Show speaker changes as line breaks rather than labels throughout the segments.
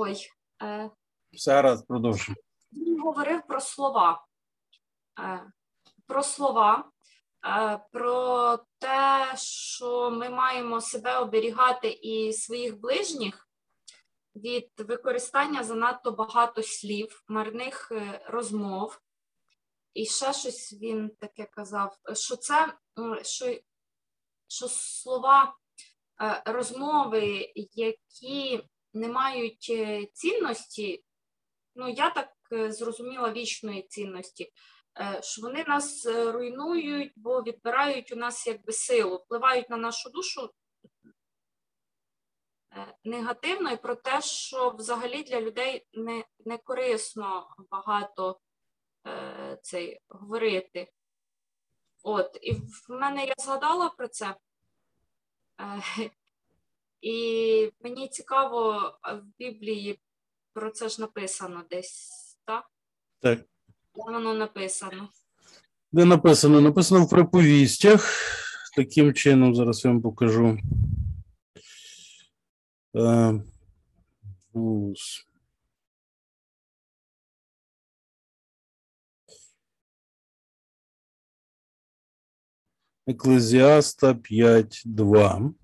Ой, е,
Все раз продовжуй.
він говорив про слова. Е, Про слова, е, про те, що ми маємо себе оберігати і своїх ближніх від використання занадто багато слів, марних розмов. І ще щось він таке казав, що це що, що слова, розмови, які не мають е, цінності, ну я так е, зрозуміла вічної цінності, е, що вони нас руйнують, бо відбирають у нас якби силу, впливають на нашу душу негативно і про те, що взагалі для людей не, не корисно багато цей говорити. От, і в мене я згадала про це. І мені цікаво, в Біблії про це ж написано десь, так?
Так.
Де Воно написано.
Де написано? Написано в приповістях. Таким чином, зараз я вам покажу. Е, ось. Еклезіаста 5.2.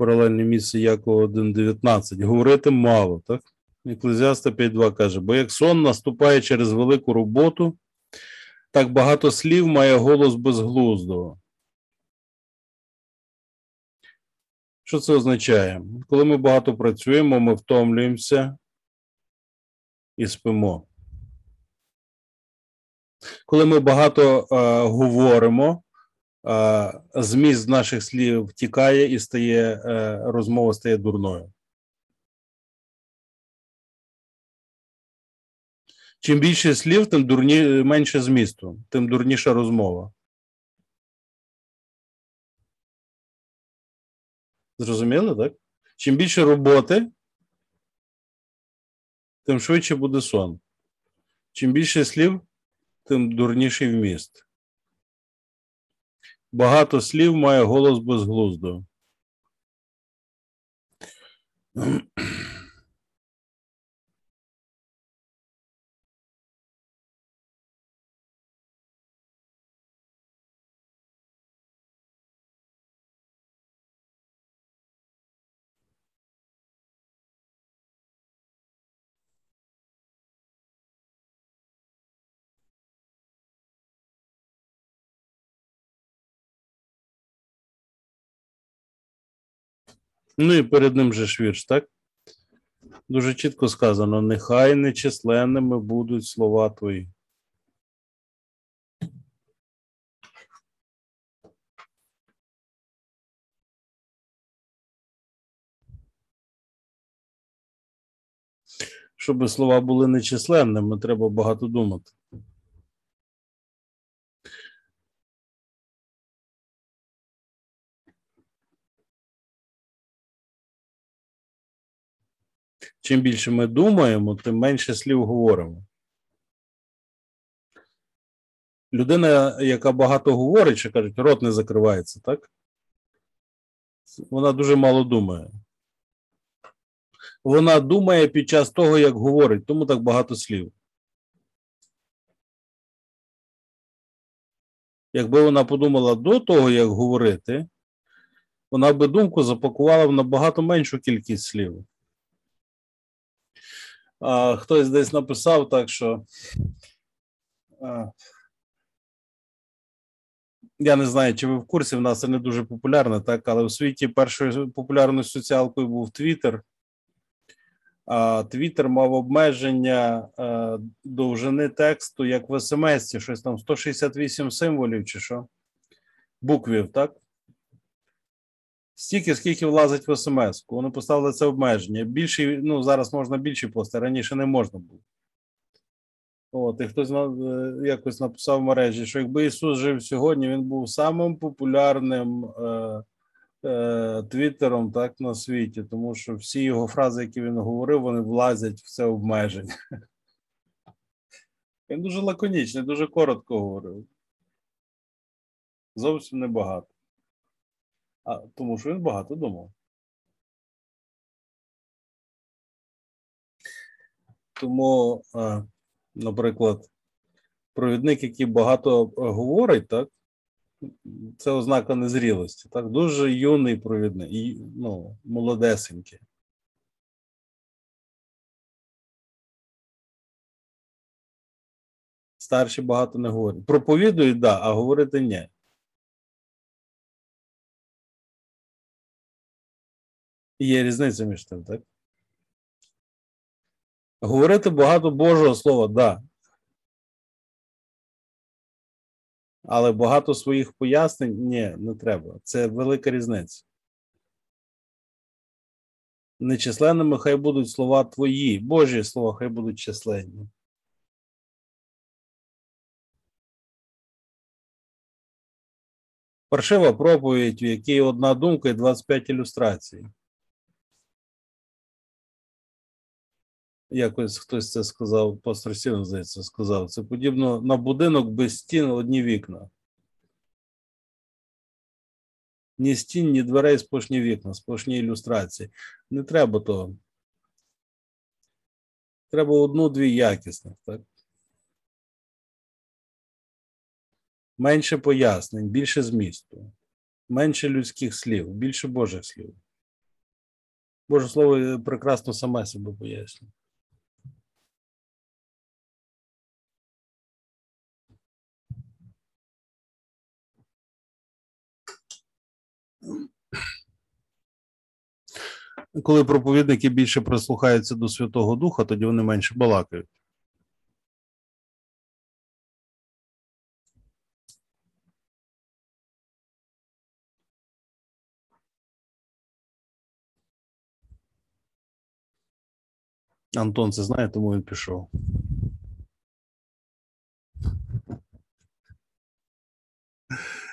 Паралельне місце Якова 1.19. Говорити мало, так? Еклезіаста 5.2 каже: бо як сон наступає через велику роботу, так багато слів має голос безглуздого. Що це означає? Коли ми багато працюємо, ми втомлюємося і спимо. Коли ми багато е, говоримо, зміст наших слів втікає і стає, е, розмова стає дурною. Чим більше слів, тим дурні, менше змісту, тим дурніша розмова. Зрозуміло, так? Чим більше роботи, тим швидше буде сон. Чим більше слів, тим дурніший вміст. Багато слів має голос безглуздо. Ну і перед ним же ж вірш, так? Дуже чітко сказано: нехай нечисленними будуть слова твої. Щоб слова були нечисленними, треба багато думати. Чим більше ми думаємо, тим менше слів говоримо. Людина, яка багато говорить, що кажуть, рот не закривається, так? Вона дуже мало думає. Вона думає під час того, як говорить, тому так багато слів. Якби вона подумала до того, як говорити, вона би думку запакувала в набагато меншу кількість слів. А, хтось десь написав так, що. Я не знаю, чи ви в курсі, в нас це не дуже популярно, так, але в світі першою популярною соціалкою був Твіттер. А Твіттер мав обмеження а, довжини тексту, як в смс, щось там 168 символів чи що, буквів, так? Стільки, скільки влазить в смс. Вони поставили це обмеження. Більше, ну, зараз можна більші пости, раніше не можна було. От, і хтось на- якось написав в мережі, що якби Ісус жив сьогодні, він був самим популярним е, е, твіттером так, на світі, тому що всі його фрази, які він говорив, вони влазять в це обмеження. Він дуже лаконічний, дуже коротко говорив. Зовсім небагато. А, тому що він багато думав. Тому, е, наприклад, провідник, який багато е, говорить, так, це ознака незрілості. Так, дуже юний провідник, і, ну, молодесенький. Старші багато не говорять. Проповідують, да, а говорити ні. Є різниця між тим, так? Говорити багато Божого слова, да. Але багато своїх пояснень ні, не треба. Це велика різниця. Нечисленними хай будуть слова твої, Божі слова хай будуть численні. Паршива проповідь, в якій одна думка і 25 ілюстрацій. Якось хтось це сказав, пастор Сівен, здається, сказав. Це подібно на будинок без стін одні вікна. Ні стін, ні дверей, сплошні вікна, сплошні ілюстрації. Не треба того. Треба одну-дві якісних, так? Менше пояснень, більше змісту, менше людських слів, більше Божих слів. Боже слово прекрасно саме себе пояснює. Коли проповідники більше прислухаються до Святого Духа, тоді вони менше балакають. Антон це знає, тому він пішов.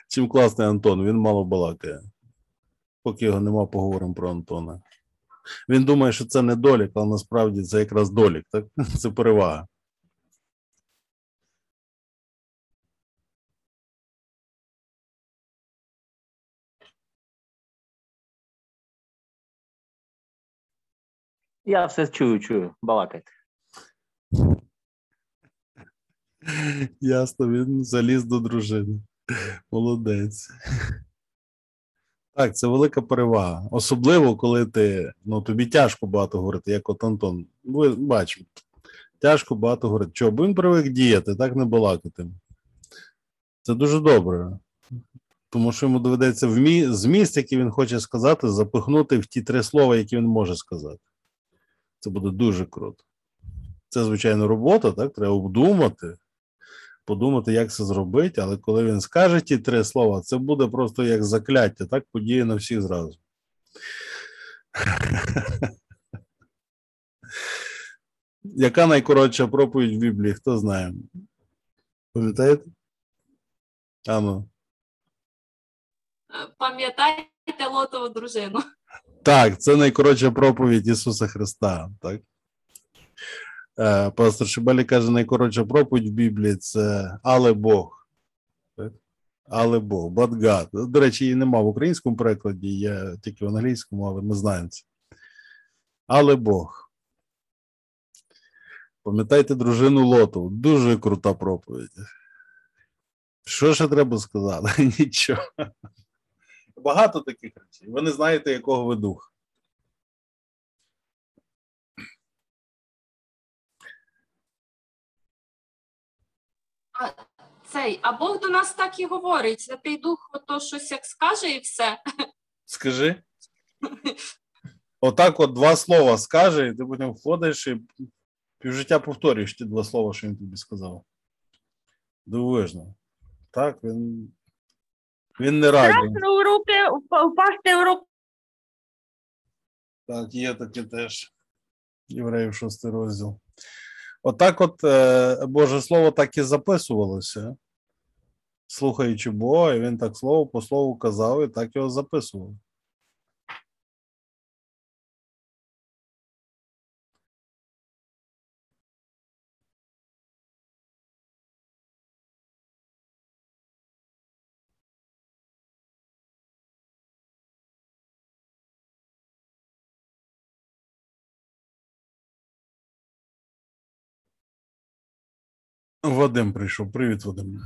Чим класний Антон, він мало балакає. Поки його нема, поговоримо про Антона. Він думає, що це не долік, але насправді це якраз долік, так? Це перевага.
Я все чую, чую, балакайте.
Ясно, він заліз до дружини. Молодець. Так, це велика перевага. Особливо, коли ти, ну, тобі тяжко багато говорити, як от Антон. Ви бачимо, тяжко багато говорити. Чого? Він привик діяти, так не балакати. Це дуже добре. Тому що йому доведеться вмі... зміст, який він хоче сказати, запихнути в ті три слова, які він може сказати. Це буде дуже круто. Це, звичайно, робота, так? Треба обдумати, подумати, як це зробити, але коли він скаже ті три слова, це буде просто як закляття, так подіє на всіх зразу. Яка найкоротша проповідь в Біблії? Хто знає? Пам'ятаєте? Ану.
Е, Пам'ятайте лотову дружину.
Так, це найкоротша проповідь Ісуса Христа. Так? Е, Пастор Шибалі каже, найкоротша проповідь в Біблії це Але Бог. Але Бог, but God. До речі, її нема в українському перекладі, є тільки в англійському, але ми знаємо це. Але Бог. Пам'ятайте дружину Лоту. Дуже крута проповідь. Що ще треба сказати? Нічого. Багато таких речей. Ви не знаєте, якого ви дух.
Цей, а Бог до нас так і говорить. Святий Дух, ото щось як скаже, і все.
Скажи. Отак от два слова скаже, і ти потім входиш і півжиття повторюєш ті два слова, що він тобі сказав. Дивовижно. Так, він. Він не радий.
В руки, впасти в руки.
Так, є таке теж. Євреїв шостий розділ. Отак, от е, Боже Слово так і записувалося. Слухаючи Бога, і він так слово по слову казав, і так його записував. Вадим прийшов. Привіт, Вадим.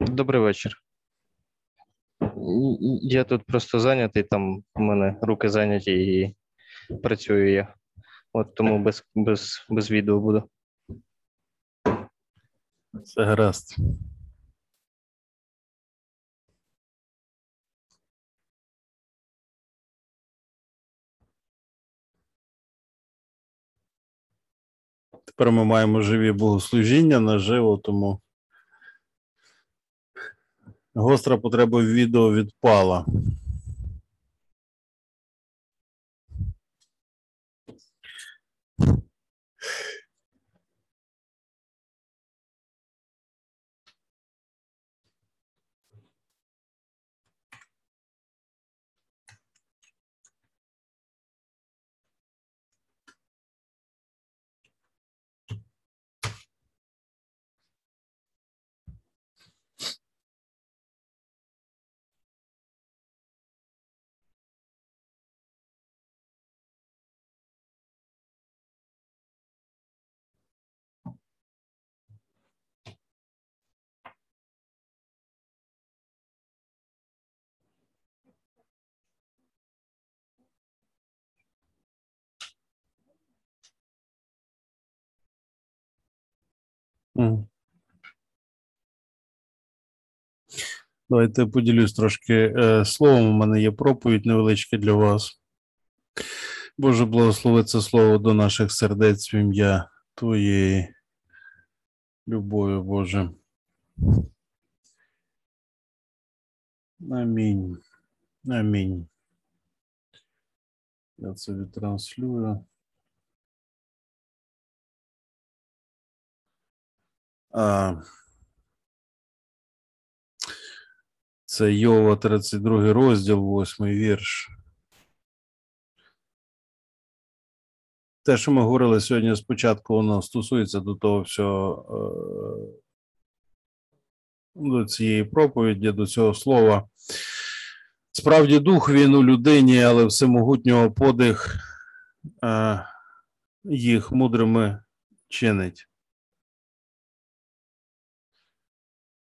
Добрий вечір. Я тут просто зайнятий, там у мене руки зайняті і працюю я. От тому без, без, без відео буду.
Все гаразд. Тепер ми маємо живі богослужіння наживо, тому гостра потреба в відео відпала. Давайте поділюсь трошки е, словом. У мене є проповідь невеличка для вас. Боже, благослови це слово до наших сердець в ім'я Твоєї любові, Боже. Амінь. Амінь. Я це відтранслюю. Це Йова, 32 розділ, 8 вірш. Те, що ми говорили сьогодні спочатку, воно стосується до того всього, е, до цієї проповіді, до цього слова. Справді, дух він у людині, але всемогутнього подих е, їх мудрими чинить.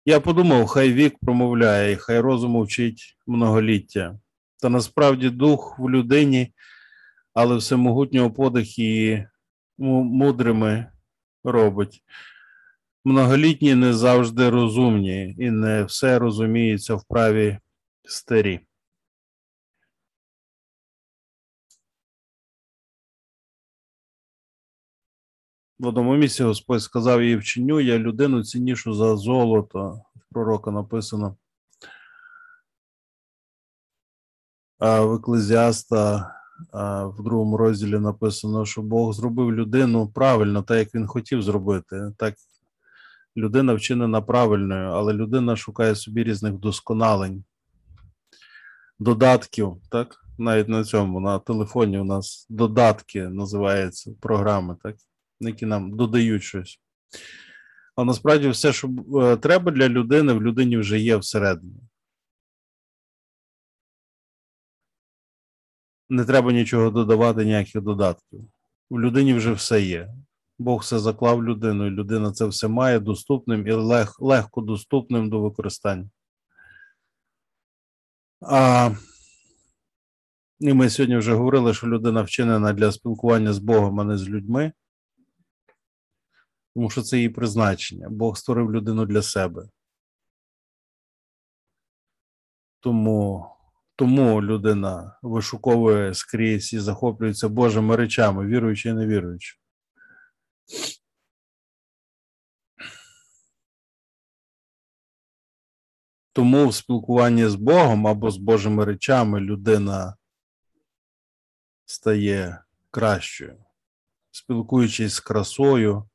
Я подумав, хай вік промовляє, хай розум вчить многоліття. Та насправді дух в людині, але всемогутнього подих її мудрими робить. Многолітні не завжди розумні, і не все розуміється в праві старі. В одному місці Господь сказав їй вченю, я людину ціннішу за золото. В пророка написано. А в Еклезіаста в другому розділі написано, що Бог зробив людину правильно, так як він хотів зробити. Так людина вчинена правильною, але людина шукає собі різних вдосконалень, додатків, так? Навіть на цьому, на телефоні у нас додатки називаються програми, так? Які нам додають щось. А насправді все, що е, треба для людини, в людині вже є всередині. Не треба нічого додавати, ніяких додатків. У людині вже все є. Бог все заклав людину, і людина це все має доступним і лег, легко доступним до використання. А, і ми сьогодні вже говорили, що людина вчинена для спілкування з Богом, а не з людьми. Тому що це її призначення. Бог створив людину для себе. Тому, тому людина вишуковує скрізь і захоплюється Божими речами, віруючи і не віруючи. Тому в спілкуванні з Богом або з Божими речами людина стає кращою, спілкуючись з красою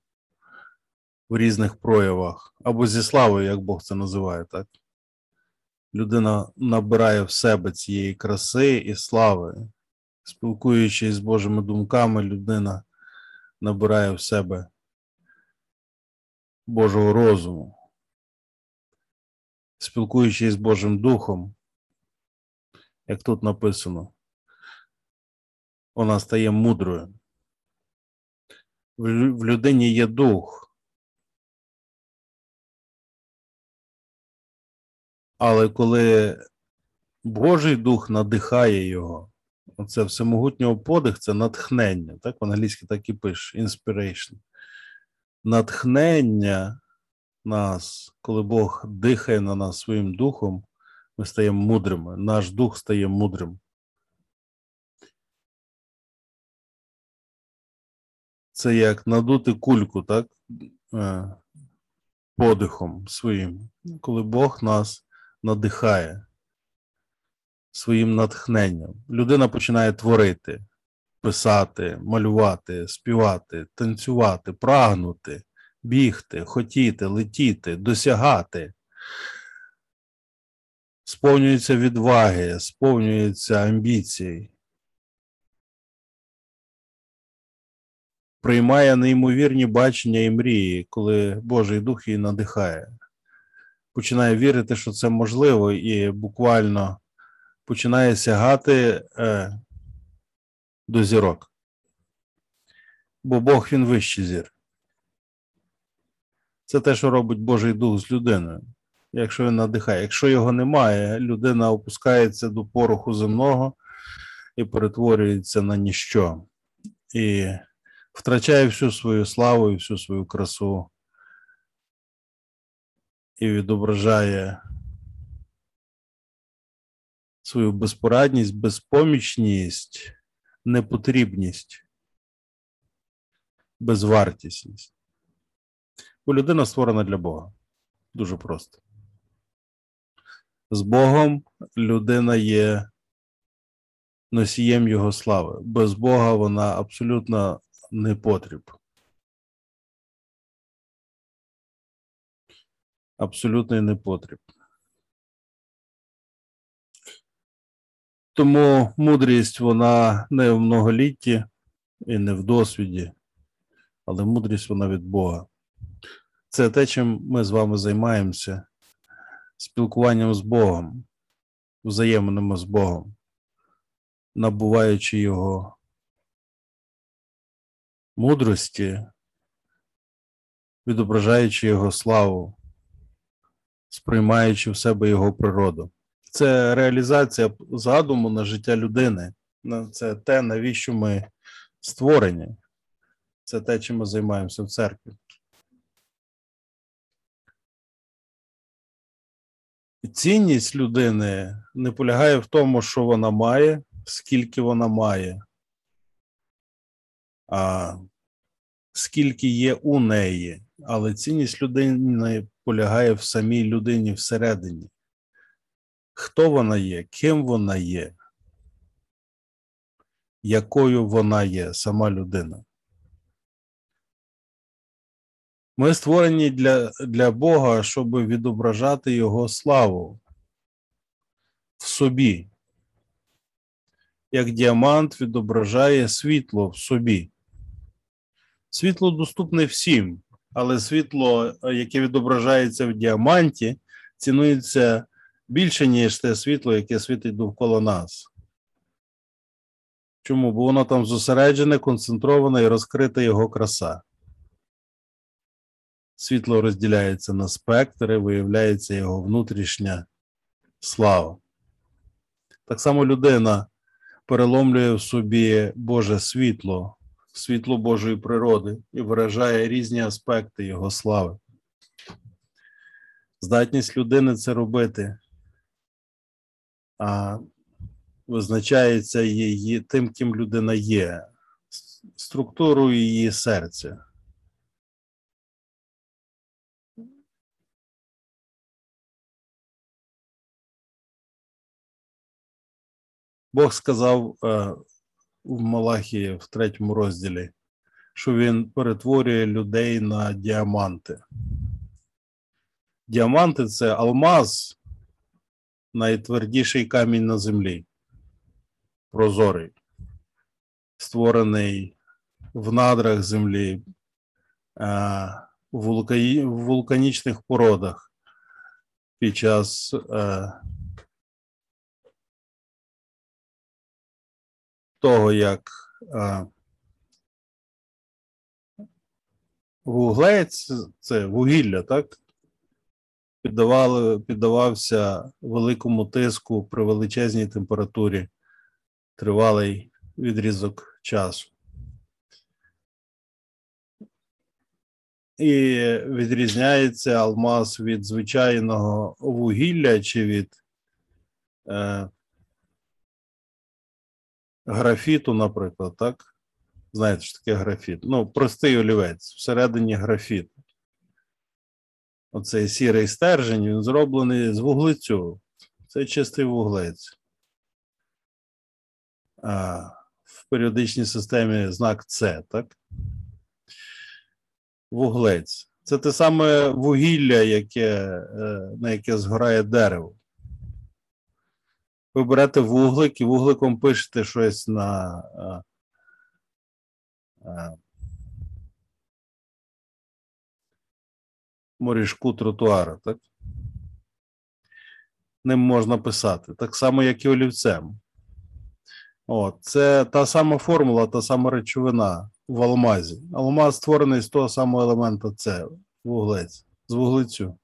в різних проявах, або зі славою, як Бог це називає, так? Людина набирає в себе цієї краси і слави, Спілкуючись з Божими думками, людина набирає в себе Божого розуму. Спілкуючись з Божим Духом, як тут написано, вона стає мудрою. В людині є дух. Але коли Божий дух надихає його, оце всемогутнього подих це натхнення. Так, в англійській так і пише inspiration. Натхнення нас, коли Бог дихає на нас своїм духом, ми стаємо мудрими. Наш дух стає мудрим. Це як надути кульку, так? Е, Подихом своїм, коли Бог нас надихає своїм натхненням. Людина починає творити, писати, малювати, співати, танцювати, прагнути, бігти, хотіти, летіти, досягати. Сповнюється відваги, сповнюється амбіцій. Приймає неймовірні бачення і мрії, коли Божий Дух її надихає. Починає вірити, що це можливо, і буквально починає сягати е, до зірок. Бо Бог він вищий зір. Це те, що робить Божий Дух з людиною. Якщо він надихає. Якщо його немає, людина опускається до пороху земного і перетворюється на ніщо. І втрачає всю свою славу і всю свою красу. І відображає свою безпорадність, безпомічність, непотрібність, безвартісність. Бо людина створена для Бога. Дуже просто. З Богом людина є носієм Його слави. Без Бога вона абсолютно не потріб. Абсолютний непотріб. Тому мудрість вона не в многолітті і не в досвіді, але мудрість вона від Бога. Це те, чим ми з вами займаємося спілкуванням з Богом, взаємними з Богом, набуваючи Його мудрості, відображаючи Його славу, сприймаючи в себе Його природу. Це реалізація задуму на життя людини. Це те, навіщо ми створені. Це те, чим ми займаємося в церкві. Цінність людини не полягає в тому, що вона має, скільки вона має, а скільки є у неї. Але цінність людини полягає в самій людині всередині. Хто вона є, ким вона є, якою вона є, сама людина. Ми створені для, для Бога, щоб відображати Його славу в собі, як діамант відображає світло в собі. Світло доступне всім, але світло, яке відображається в діаманті, цінується більше, ніж те світло, яке світить довкола нас. Чому? Бо воно там зосереджене, концентроване і розкрита його краса. Світло розділяється на спектри, виявляється його внутрішня слава. Так само людина переломлює в собі Боже світло, світло Божої природи і виражає різні аспекти Його слави. Здатність людини це робити а, визначається її тим, ким людина є, структурою її серця. Бог сказав е, в Малахії в третьому розділі, що він перетворює людей на діаманти. Діаманти це алмаз, найтвердіший камінь на землі. Прозорий. створений в надрах землі, е, в вулканічних породах під час того, як е, вуглець, це вугілля, так? Піддавався великому тиску при величезній температурі тривалий відрізок часу. І відрізняється алмаз від звичайного вугілля чи від е, графіту, наприклад, так? Знаєте, що таке графіт? Ну, простий олівець, всередині графіт. Оцей сірий стержень, він зроблений з вуглецю. Це чистий вуглець. А, в періодичній системі знак С, так? Вуглець. Це те саме вугілля, яке, е, на яке згорає дерево. Ви берете вуглик і вугликом пишете щось на. е, е, тротуара, так? Ним можна писати. Так само, як і олівцем. От, це та сама формула, та сама речовина в алмазі. Алмаз створений з того самого елемента С, вуглець, з вуглецю.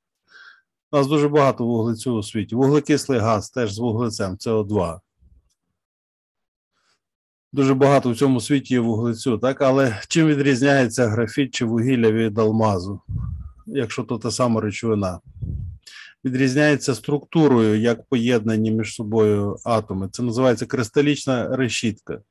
У нас дуже багато вуглецю у світі. Вуглекислий газ теж з вуглецем, СО2. Дуже багато в цьому світі є вуглецю, так? Але чим відрізняється графіт чи вугілля від алмазу, якщо то та сама речовина? Відрізняється структурою, як поєднані між собою атоми. Це називається кристалічна решітка.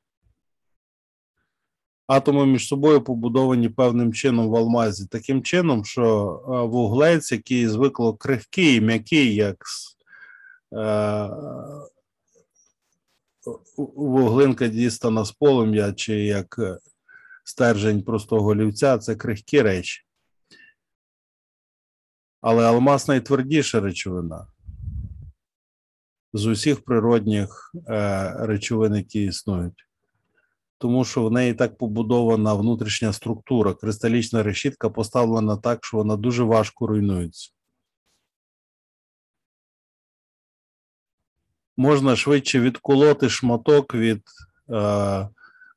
Атоми між собою побудовані певним чином в алмазі, таким чином, що е, вуглець, який звикло крихкий, м'який, як е, вуглинка дістана з полум'я, чи як е, стержень простого олівця, це крихкі речі. Але алмаз найтвердіша речовина з усіх природних е, речовин, які існують. Тому що в неї так побудована внутрішня структура. Кристалічна решітка поставлена так, що вона дуже важко руйнується. Можна швидше відколоти шматок від е,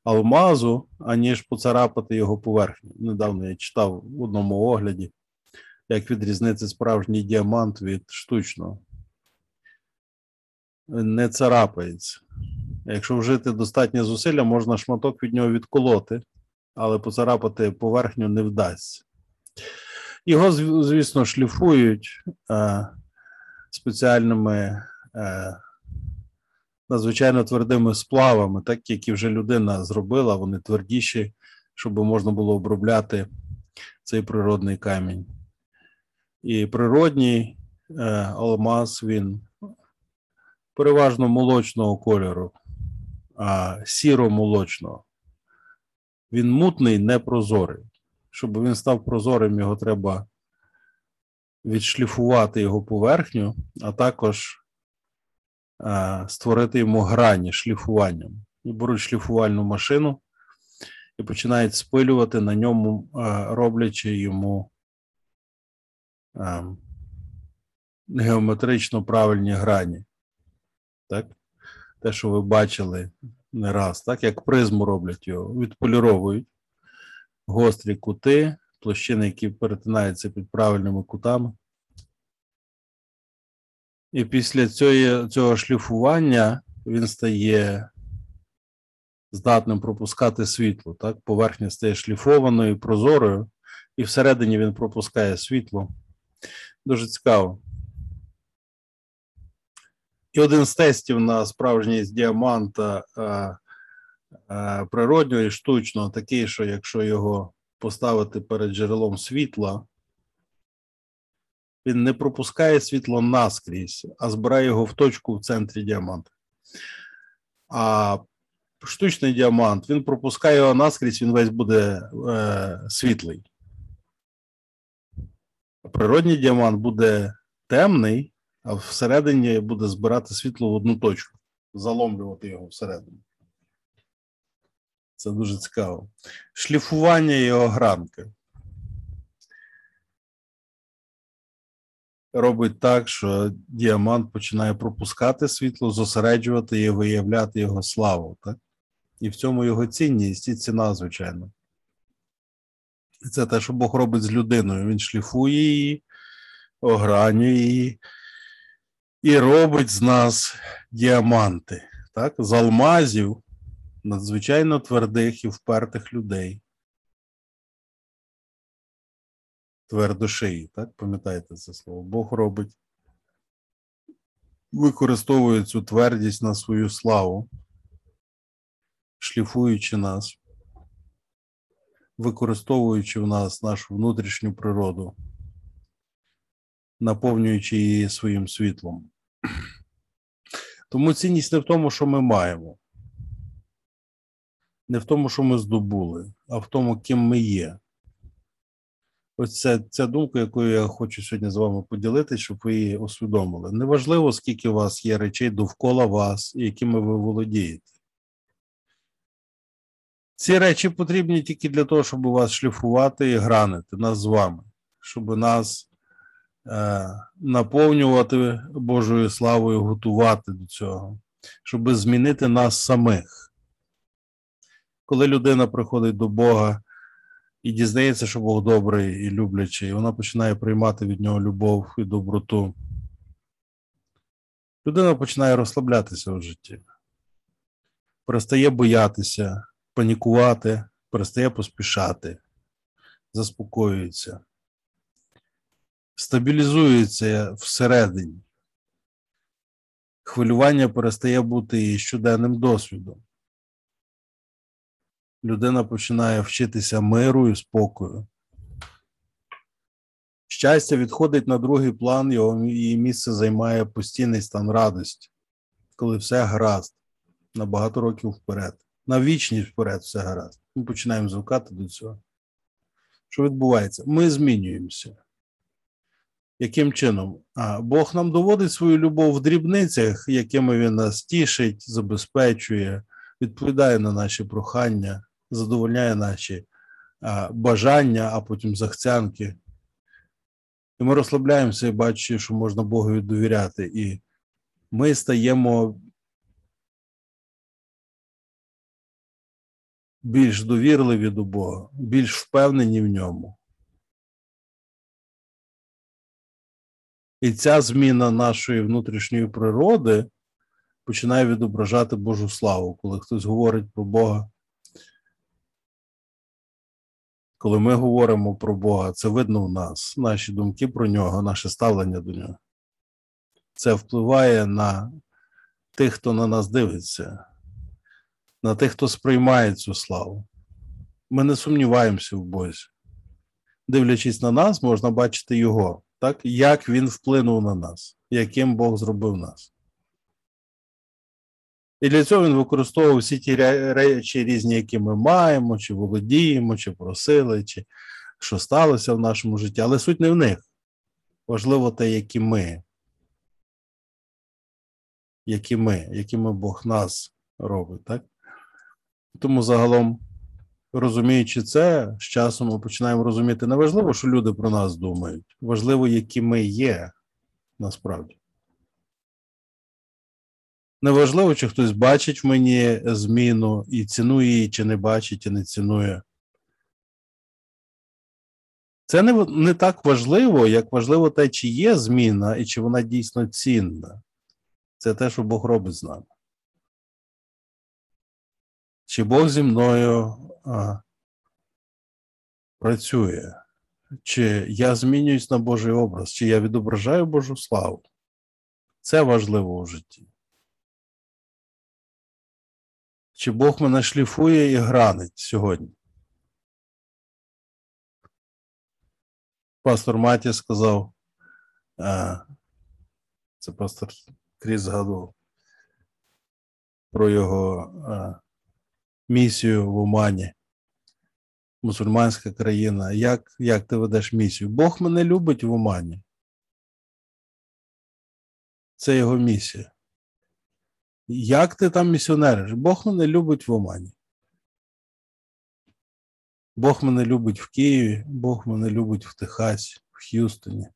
алмазу, аніж поцарапати його поверхню. Недавно я читав в одному огляді, як відрізнити справжній діамант від штучного. Не царапається. Якщо вжити достатньо зусилля, можна шматок від нього відколоти, але поцарапати поверхню не вдасться. Його, звісно, шліфують е, спеціальними е, надзвичайно твердими сплавами, так які вже людина зробила, вони твердіші, щоб можна було обробляти цей природний камінь. І природній е, алмаз він переважно молочного кольору, а сіро-молочного. Він мутний, непрозорий. Щоб він став прозорим, його треба відшліфувати його поверхню, а також е, створити йому грані шліфуванням. І беруть шліфувальну машину і починають спилювати на ньому, е, роблячи йому е, геометрично правильні грані. Так? Те, що ви бачили не раз, так? Як призму роблять його, відполіровують гострі кути, площини, які перетинаються під правильними кутами. І після цього, цього шліфування він стає здатним пропускати світло. Так? Поверхня стає шліфованою, прозорою, і всередині він пропускає світло. Дуже цікаво. І один з тестів на справжність діаманта е, е, природнього і штучного такий, що якщо його поставити перед джерелом світла, він не пропускає світло наскрізь, а збирає його в точку в центрі діаманта. А штучний діамант він пропускає його наскрізь, він весь буде е, світлий. Природній діамант буде темний, а всередині буде збирати світло в одну точку, заломлювати його всередину. Це дуже цікаво. Шліфування і огранки. Робить так, що діамант починає пропускати світло, зосереджувати і виявляти його славу. Так? І в цьому його цінність і ціна, звичайно. І це те, що Бог робить з людиною. Він шліфує її, огранює її і робить з нас діаманти. Так? З алмазів надзвичайно твердих і впертих людей. Твердошиї, так? Пам'ятаєте це слово? Бог робить, використовує цю твердість на свою славу, шліфуючи нас, використовуючи в нас нашу внутрішню природу, наповнюючи її своїм світлом. Тому цінність не в тому, що ми маємо, не в тому, що ми здобули, а в тому, ким ми є. Ось це ця думка, якою я хочу сьогодні з вами поділитися, щоб ви її усвідомили. Неважливо, скільки у вас є речей довкола вас, якими ви володієте. Ці речі потрібні тільки для того, щоб вас шліфувати і гранити нас з вами, щоб нас наповнювати Божою славою, готувати до цього, щоб змінити нас самих. Коли людина приходить до Бога і дізнається, що Бог добрий і люблячий, вона починає приймати від нього любов і доброту. Людина починає розслаблятися у житті, перестає боятися, панікувати, перестає поспішати, заспокоюється, стабілізується всередині. Хвилювання перестає бути її щоденним досвідом людина починає вчитися миру і спокою. Щастя відходить на другий план, його її місце займає постійний стан радості, коли все гаразд на багато років вперед, на вічність вперед все гаразд. Ми починаємо звикати до цього. Що відбувається? Ми змінюємося. Яким чином? А Бог нам доводить свою любов в дрібницях, якими він нас тішить, забезпечує, відповідає на наші прохання, задовольняє наші а, бажання, а потім захцянки. І ми розслабляємося і бачимо, що можна Богові довіряти. І ми стаємо більш довірливі до Бога, більш впевнені в ньому. І ця зміна нашої внутрішньої природи починає відображати Божу славу, коли хтось говорить про Бога. Коли ми говоримо про Бога, це видно в нас, наші думки про нього, наше ставлення до нього. Це впливає на тих, хто на нас дивиться, на тих, хто сприймає цю славу. Ми не сумніваємося в Бозі. Дивлячись на нас, можна бачити Його, так? як Він вплинув на нас, яким Бог зробив нас. І для цього він використовував всі ті речі різні, які ми маємо, чи володіємо, чи просили, чи що сталося в нашому житті. Але суть не в них. Важливо те, які ми. Які ми, якими Бог нас робить, так? Тому загалом, розуміючи це, з часом ми починаємо розуміти, не важливо, що люди про нас думають. Важливо, які ми є насправді. Неважливо, чи хтось бачить в мені зміну і цінує її, чи не бачить і не цінує. Це не не так важливо, як важливо те, чи є зміна і чи вона дійсно цінна. Це те, що Бог робить з нами. Чи Бог зі мною а, працює, чи я змінююсь на Божий образ, чи я відображаю Божу славу. Це важливо у житті. Чи Бог мене шліфує і гранить сьогодні? Пастор Маті сказав, це пастор Кріс згадував про його місію в Омані, мусульманська країна. Як, Як ти ведеш місію? Бог мене любить в Омані. Це його місія. Як ти там місіонериш? Бог мене любить в Омані. Бог мене любить в Києві, Бог мене любить в Техасі, в Х'юстоні.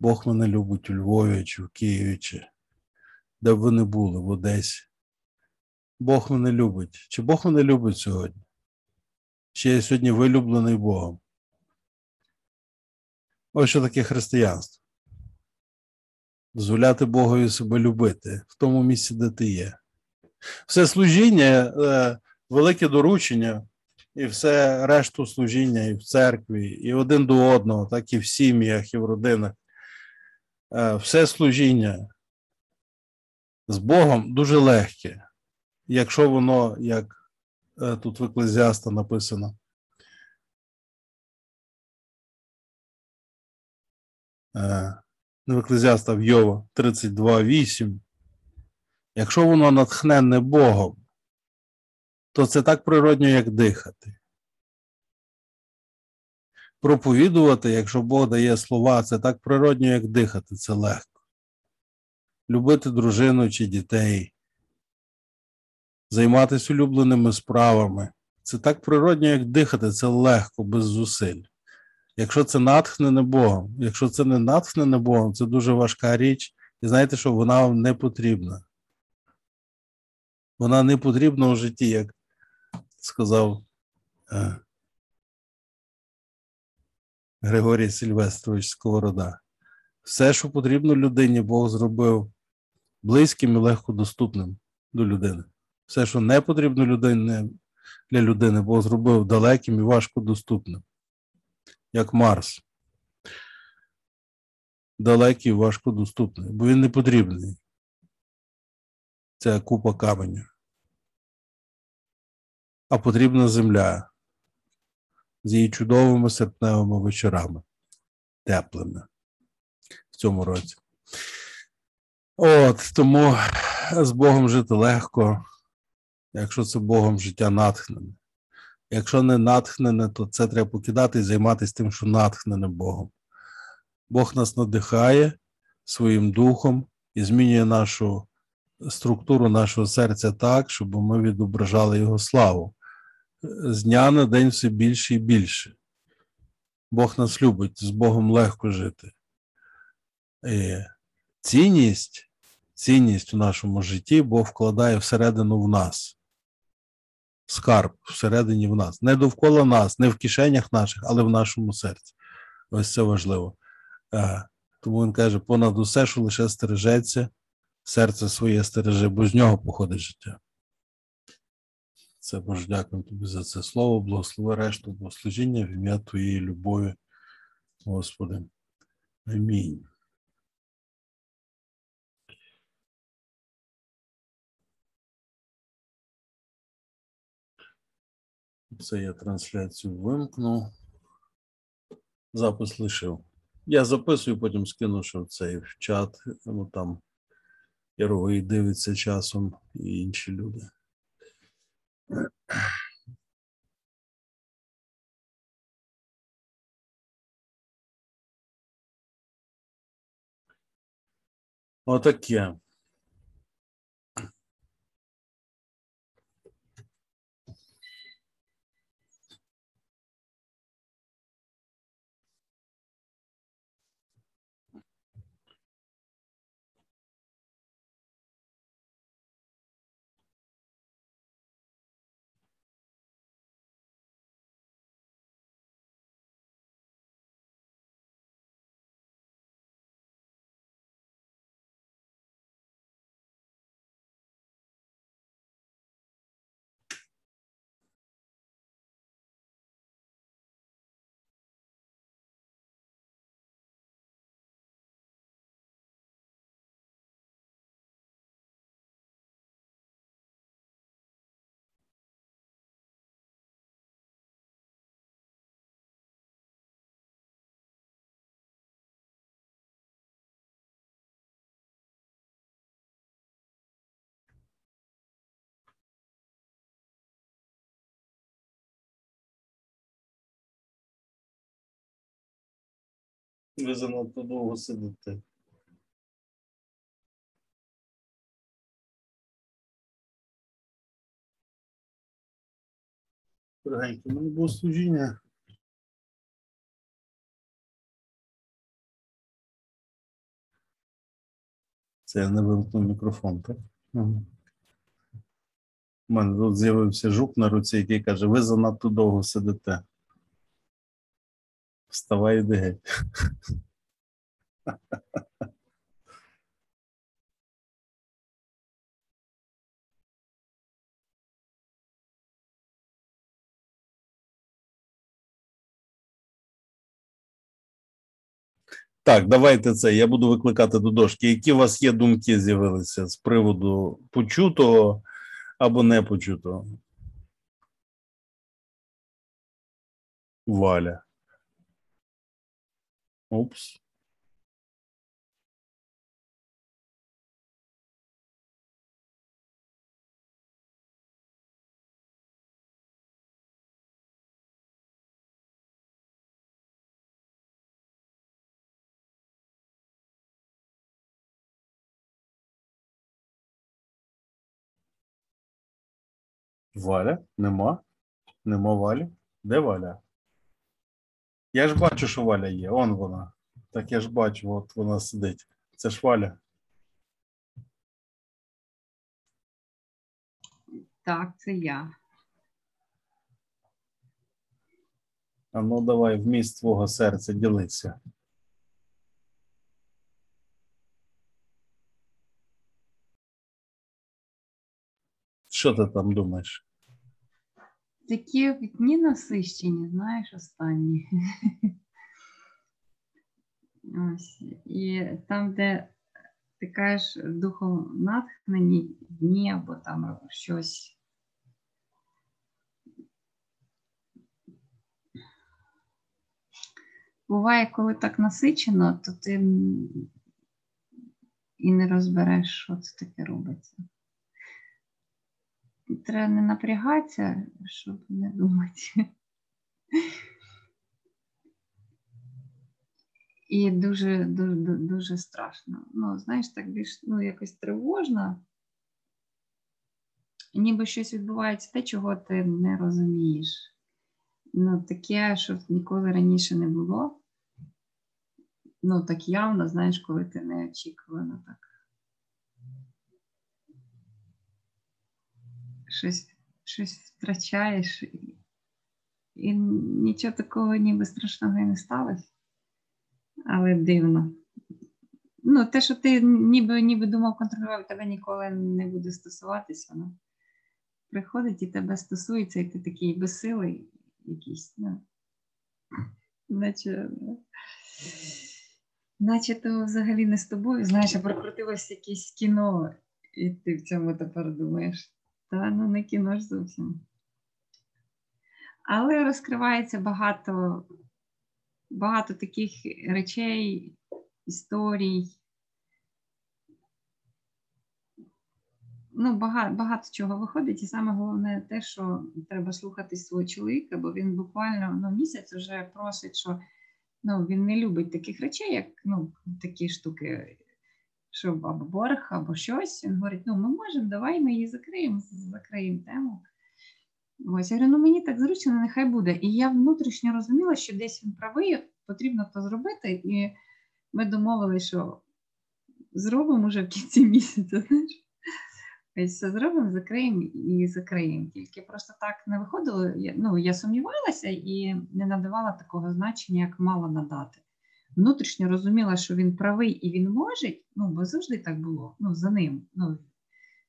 Бог мене любить у Львові чи в Києві, чи де б ви не були, в Одесі. Бог мене любить. Чи Бог мене любить сьогодні? Чи я сьогодні вилюблений Богом? Ось що таке християнство. Дозволяти Богові себе любити в тому місці, де ти є. Все служіння, е, велике доручення, і все решту служіння і в церкві, і один до одного, так і в сім'ях, і в родинах. Е, Все служіння з Богом дуже легке, якщо воно, як е, тут в Еклезіаста написано, не в Еклезіаста, в Йова 32.8, якщо воно натхненне Богом, то це так природньо, як дихати. Проповідувати, якщо Бог дає слова, це так природньо, як дихати, це легко. Любити дружину чи дітей, займатися улюбленими справами. Це так природньо, як дихати, це легко, без зусиль. Якщо це натхнене Богом, якщо це не натхнене Богом, це дуже важка річ, і знаєте, що вона вам не потрібна. Вона не потрібна у житті, як сказав е, Григорій Сильвестрович Сковорода. Все, що потрібно людині, Бог зробив близьким і легко доступним до людини. Все, що не потрібно людині, для людини, Бог зробив далеким і важко доступним, як Марс. Далекий і важко доступний, бо він не потрібний. Це купа каменю. А потрібна земля з її чудовими серпневими вечорами, теплими в цьому році. От тому з Богом жити легко, якщо це Богом життя натхнене. Якщо не натхнене, то це треба покидати і займатися тим, що натхнене Богом. Бог нас надихає своїм духом і змінює нашу структуру нашого серця так, щоб ми відображали Його славу. З дня на день все більше і більше. Бог нас любить, з Богом легко жити. І цінність, цінність у нашому житті Бог вкладає всередину в нас. Скарб всередині в нас. Не довкола нас, не в кишенях наших, але в нашому серці. Ось це важливо. Е, Тому він каже: понад усе, що лише стережеться, серце своє стереже, бо з нього походить життя. Це Боже, дякую тобі за це слово, благослови решту богослужіння в ім'я Твоєї любові, Господи. Амінь. Це я трансляцію вимкну. Запис лишив. Я записую, потім скину, що цей в чат, ну там Яровий дивиться часом і інші люди. Отаке. Ви занадто довго сидите. Дорогенькі, мене було служіння. Це я не вимкнув мікрофон, так? У мене тут з'явився жук на руці, який каже: ви занадто довго сидите. Вставай, іди геть. Так, давайте це. Я буду викликати до дошки. Які у вас є думки з'явилися з приводу почутого або не почутого? Валя. Упс. Валя? Нема? Нема Валі? Де Валя? Я ж бачу, що Валя є. Он вона. Так я ж бачу, от вона сидить. Це ж Валя.
Так, це я.
А ну давай вміст твого серця ділися. Що ти там думаєш?
Такі дні насищені, знаєш, останні. Ось. І там, де ти кажеш духом натхнені дні або там щось. Буває, коли так насичено, то ти і не розбереш, що це таке робиться. Треба не напрягатися, щоб не думати. І дуже, дуже, дуже страшно. Ну, знаєш, так більш ну, якось тривожно. Ніби щось відбувається те, чого ти не розумієш. Ну, таке, що ніколи раніше не було. Ну, так явно, знаєш, коли ти неочікувано так. Щось, щось втрачаєш, і, і нічого такого ніби страшного і не сталося. Але дивно. Ну, те, що ти ніби, ніби думав, контролював, тебе ніколи не буде стосуватись, воно приходить і тебе стосується, і ти такий безсилий якийсь. Ну, наче, наче то взагалі не з тобою, знаєш, а прокрутилось якесь кіно, і ти в цьому тепер думаєш. Та ну не кіно ж зовсім. Але розкривається багато, багато таких речей, історій. Ну, багато, багато чого виходить, і саме головне те, що треба слухати свого чоловіка, бо він буквально ну, місяць вже просить, що ну, він не любить таких речей, як ну, такі штуки, щоб або борг, або щось. Він говорить: ну, ми можемо, давай ми її закриємо, закриємо тему. Ось, я говорю, ну мені так зручно, нехай буде. І я внутрішньо розуміла, що десь він правий, потрібно то зробити. І ми домовилися, що зробимо вже в кінці місяця. знаєш. Ось все зробимо, закриємо і закриємо. Тільки просто так не виходило. Я, ну, я сумнівалася і не надавала такого значення, як мала надати. Внутрішньо розуміла, що він правий і він може, ну, бо завжди так було, ну, за ним. Ну,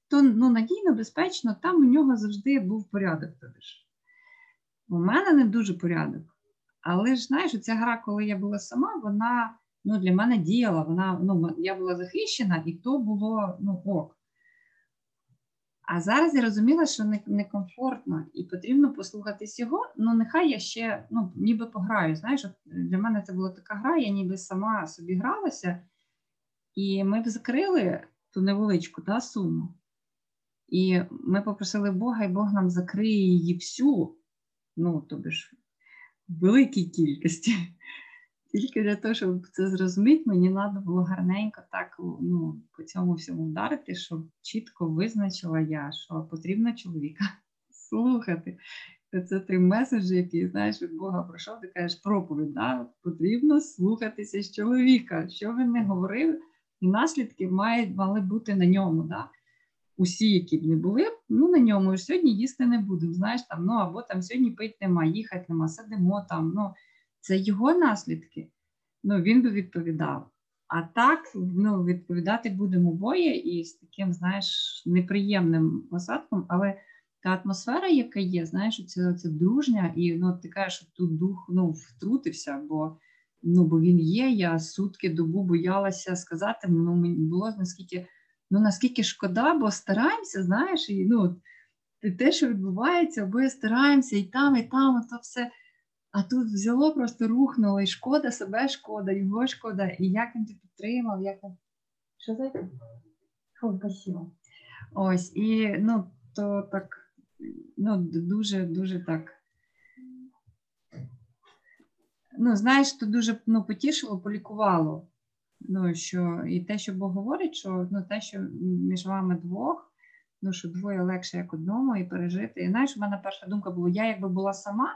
то ну, надійно, безпечно, там у нього завжди був порядок. Тоді ж. У мене не дуже порядок. Але ж знаєш, ця гра, коли я була сама, вона ну, для мене діяла. Вона, ну, я була захищена, і то було ну, ок. А зараз я розуміла, що не- некомфортно і потрібно послухатись його. Ну, нехай я ще ну, ніби пограю. Знаєш, для мене це була така гра, я ніби сама собі гралася, і ми б закрили ту невеличку та, суму. І ми попросили Бога, і Бог нам закриє її всю, ну, тобі ж, в великій кількості. Тільки для того, щоб це зрозуміти, мені треба було гарненько так ну, по цьому всьому вдарити, щоб чітко визначила я, що потрібно чоловіка слухати. Це той меседж, який знаєш від Бога пройшов, ти кажеш проповідь. Да? Потрібно слухатися з чоловіка. Що він не говорив, і наслідки мають мали бути на ньому. Да? Усі, які б не були, ну на ньому сьогодні їсти не будемо. Знаєш, там, ну або там сьогодні пити нема, їхати нема, сидимо там. Ну, це його наслідки. Ну, він би відповідав. А так, ну, відповідати будемо обоє і з таким, знаєш, неприємним осадком, але та атмосфера, яка є, знаєш, це, це дружня, і ну, ти кажеш, що тут дух ну, втрутився, бо ну, бо він є. Я сутки добу боялася сказати, ну мені було наскільки, ну наскільки шкода, бо стараємося, знаєш, і ну, те, що відбувається, обоє стараємося і там, і там, то все. А тут взяло, просто рухнуло, і шкода, себе шкода, його шкода, і як він підтримав, як він. Що за? Фу, спасибо. Ось, і ну, то так, ну, дуже, дуже так. Ну, знаєш, то дуже ну, потішило, полікувало. Ну, що, і те, що Бог говорить, що ну, те, що між вами двох, ну, що двоє легше як одному і пережити. І знаєш, у мене перша думка була: я якби була сама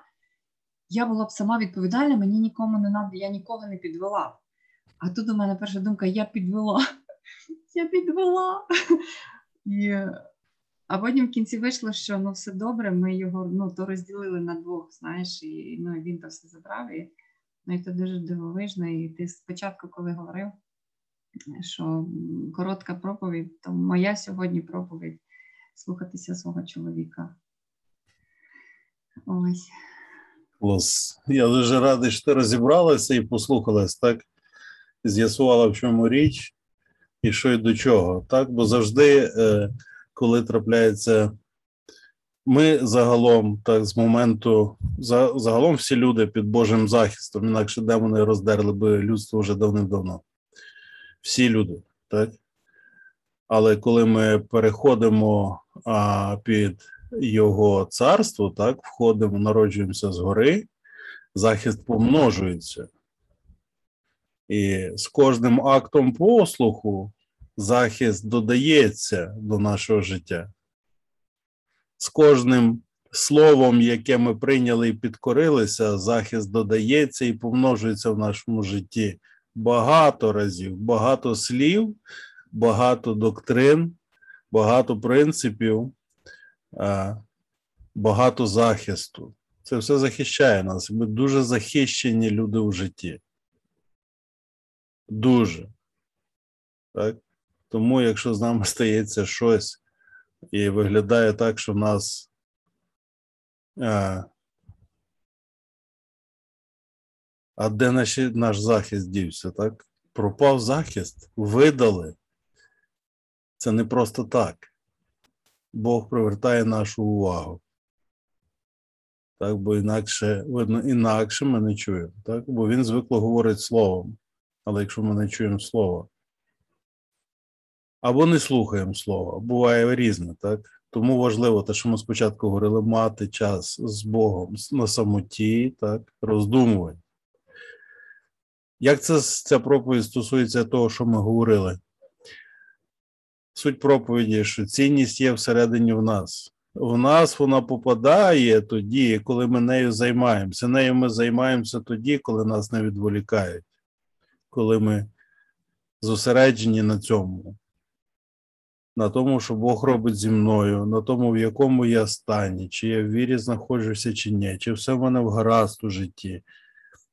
я була б сама відповідальна, мені нікому не надо, я нікого не підвела. А тут у мене перша думка: я підвела. Я підвела. А потім в кінці вийшло, що ну все добре, ми його ну, то розділили на двох, знаєш, і ну, він то все забрав. І, ну, і це дуже дивовижно. І ти спочатку, коли говорив, що коротка проповідь, то моя сьогодні проповідь слухатися свого чоловіка. Ось.
Клас. Я дуже радий, що ти розібралася і послухалась, так? З'ясувала, в чому річ і що й до чого. Так, бо завжди, е, коли трапляється, ми загалом, так, з моменту, загалом всі люди під Божим захистом, інакше демони роздерли би людство вже давним-давно. Всі люди, так? Але коли ми переходимо а, під його царство, так, входимо, народжуємося згори, захист помножується. І з кожним актом послуху захист додається до нашого життя. З кожним словом, яке ми прийняли і підкорилися, захист додається і помножується в нашому житті багато разів, багато слів, багато доктрин, багато принципів багато захисту. Це все захищає нас. Ми дуже захищені люди у житті. Дуже. Так? Тому, якщо з нами стається щось і виглядає так, що в нас а, а де наші, наш захист дівся, так? Пропав захист, видали. Це не просто так. Бог привертає нашу увагу. Так, бо інакше, видно, інакше ми не чуємо. Так? Бо він звикло говорить словом. Але якщо ми не чуємо слова, або не слухаємо слова, буває різне, так? Тому важливо те, що ми спочатку говорили, мати час з Богом на самоті, так, роздумувати. Як це ця проповідь стосується того, що ми говорили? Суть проповіді, що цінність є всередині в нас. В нас вона попадає тоді, коли ми нею займаємося. Нею ми займаємося тоді, коли нас не відволікають, коли ми зосереджені на цьому, на тому, що Бог робить зі мною, на тому, в якому я стані, чи я в вірі знаходжуся, чи ні, чи все в мене в гаразд у житті.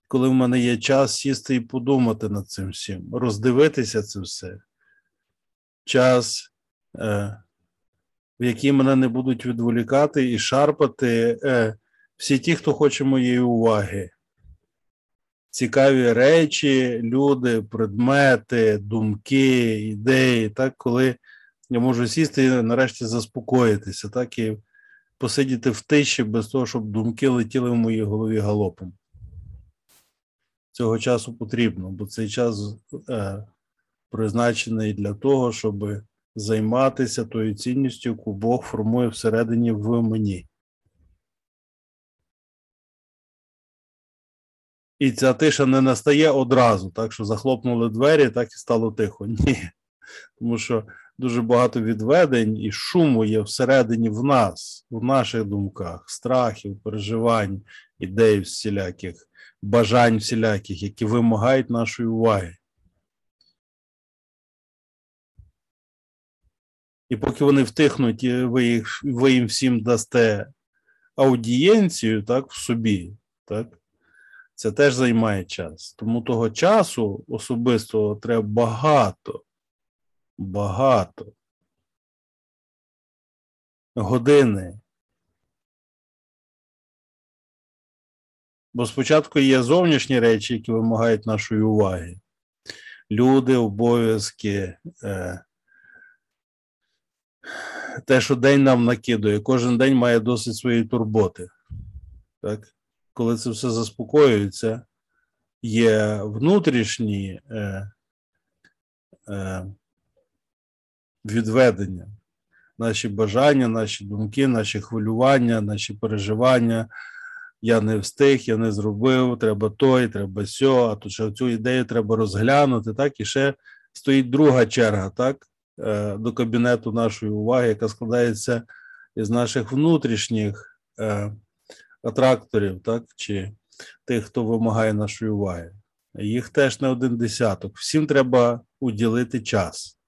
Коли в мене є час сісти і подумати над цим всім, роздивитися це все час, е, в який мене не будуть відволікати і шарпати е, всі ті, хто хоче моєї уваги. Цікаві речі, люди, предмети, думки, ідеї, так, коли я можу сісти і нарешті заспокоїтися, так, і посидіти в тиші без того, щоб думки летіли в моїй голові галопом. Цього часу потрібно, бо цей час е, призначений для того, щоб займатися тою цінністю, яку Бог формує всередині в мені. І ця тиша не настає одразу, так що захлопнули двері, так і стало тихо. Ні. Тому що дуже багато відведень і шуму є всередині в нас, в наших думках, страхів, переживань, ідей всіляких, бажань всіляких, які вимагають нашої уваги. І поки вони втихнуть, ви, їх, ви їм всім дасте аудієнцію так, в собі, так, це теж займає час. Тому того часу особистого треба багато, багато. Години. Бо спочатку є зовнішні речі, які вимагають нашої уваги. Люди, обов'язки, е, те, що день нам накидує, кожен день має досить своєї турботи. Так? Коли це все заспокоюється, є внутрішні е, е, відведення, наші бажання, наші думки, наші хвилювання, наші переживання. Я не встиг, я не зробив, треба той, треба сьо, а тут ще цю ідею треба розглянути. Так, і ще стоїть друга черга, так, до кабінету нашої уваги, яка складається із наших внутрішніх е, атракторів, так, чи тих, хто вимагає нашої уваги. Їх теж не один десяток. Всім треба уділити час.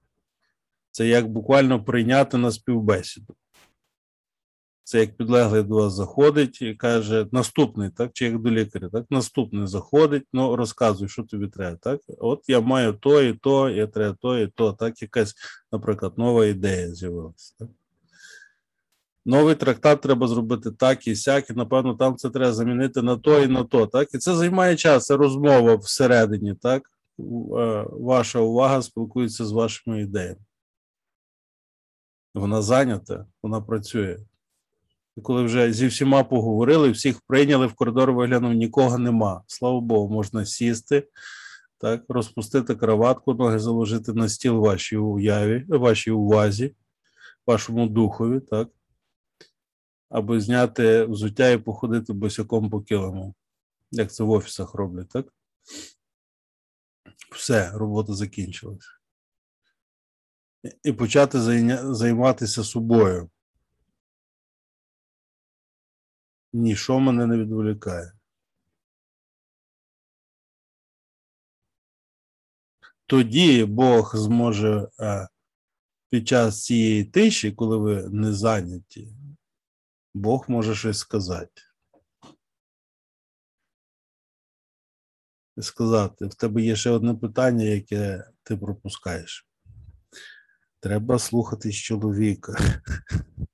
Це як буквально прийняти на співбесіду. Це як підлеглий до вас заходить і каже, наступний, так, чи як до лікаря, так, наступний заходить, ну розказуй, що тобі треба. так, От я маю то і то, я треба то і то, так, якась, наприклад, нова ідея з'явилася. Так? Новий трактат треба зробити так і сяк, і напевно там це треба замінити на то і на то. Так? І це займає час, це розмова всередині, так? Е, Ваша увага спілкується з вашими ідеями. Вона зайнята, вона працює. І коли вже зі всіма поговорили, всіх прийняли, в коридор виглянув, нікого нема. Слава Богу, можна сісти, так, розпустити кроватку, ноги заложити на стіл вашій уяві, вашій увазі, вашому духові, так або зняти взуття і походити босяком по килиму, як це в офісах роблять, так? Все, робота закінчилась. І почати займатися собою. Ніщо мене не відволікає. Тоді Бог зможе під час цієї тиші, коли ви не зайняті, Бог може щось сказати. Сказати, в тебе є ще одне питання, яке ти пропускаєш. Треба слухатись чоловіка.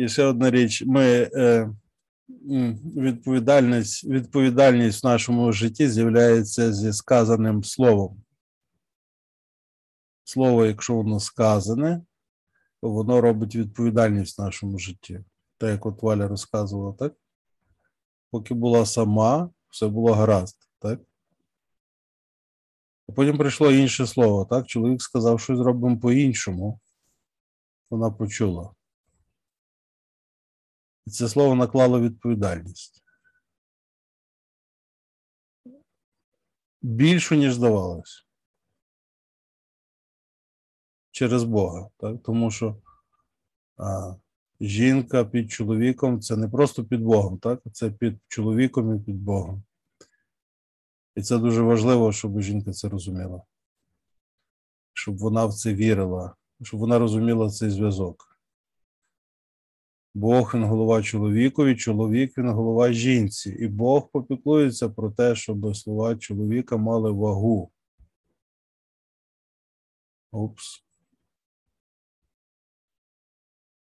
І ще одна річ, ми е, відповідальність, відповідальність в нашому житті з'являється зі сказаним словом. Слово, якщо воно сказане, то воно робить відповідальність в нашому житті. Так як от Валя розказувала, так? Поки була сама, все було гаразд, так? А потім прийшло інше слово, так? Чоловік сказав, що зробимо по-іншому. Вона почула. І це слово наклало відповідальність. Більшу, ніж здавалось через Бога, так? тому що а, жінка під чоловіком це не просто під Богом, так? це під чоловіком і під Богом. І це дуже важливо, щоб жінка це розуміла, щоб вона в це вірила, щоб вона розуміла цей зв'язок. Бог він голова чоловікові, чоловік він голова жінці. І Бог попіклується про те, щоб слова чоловіка мали вагу. Упс.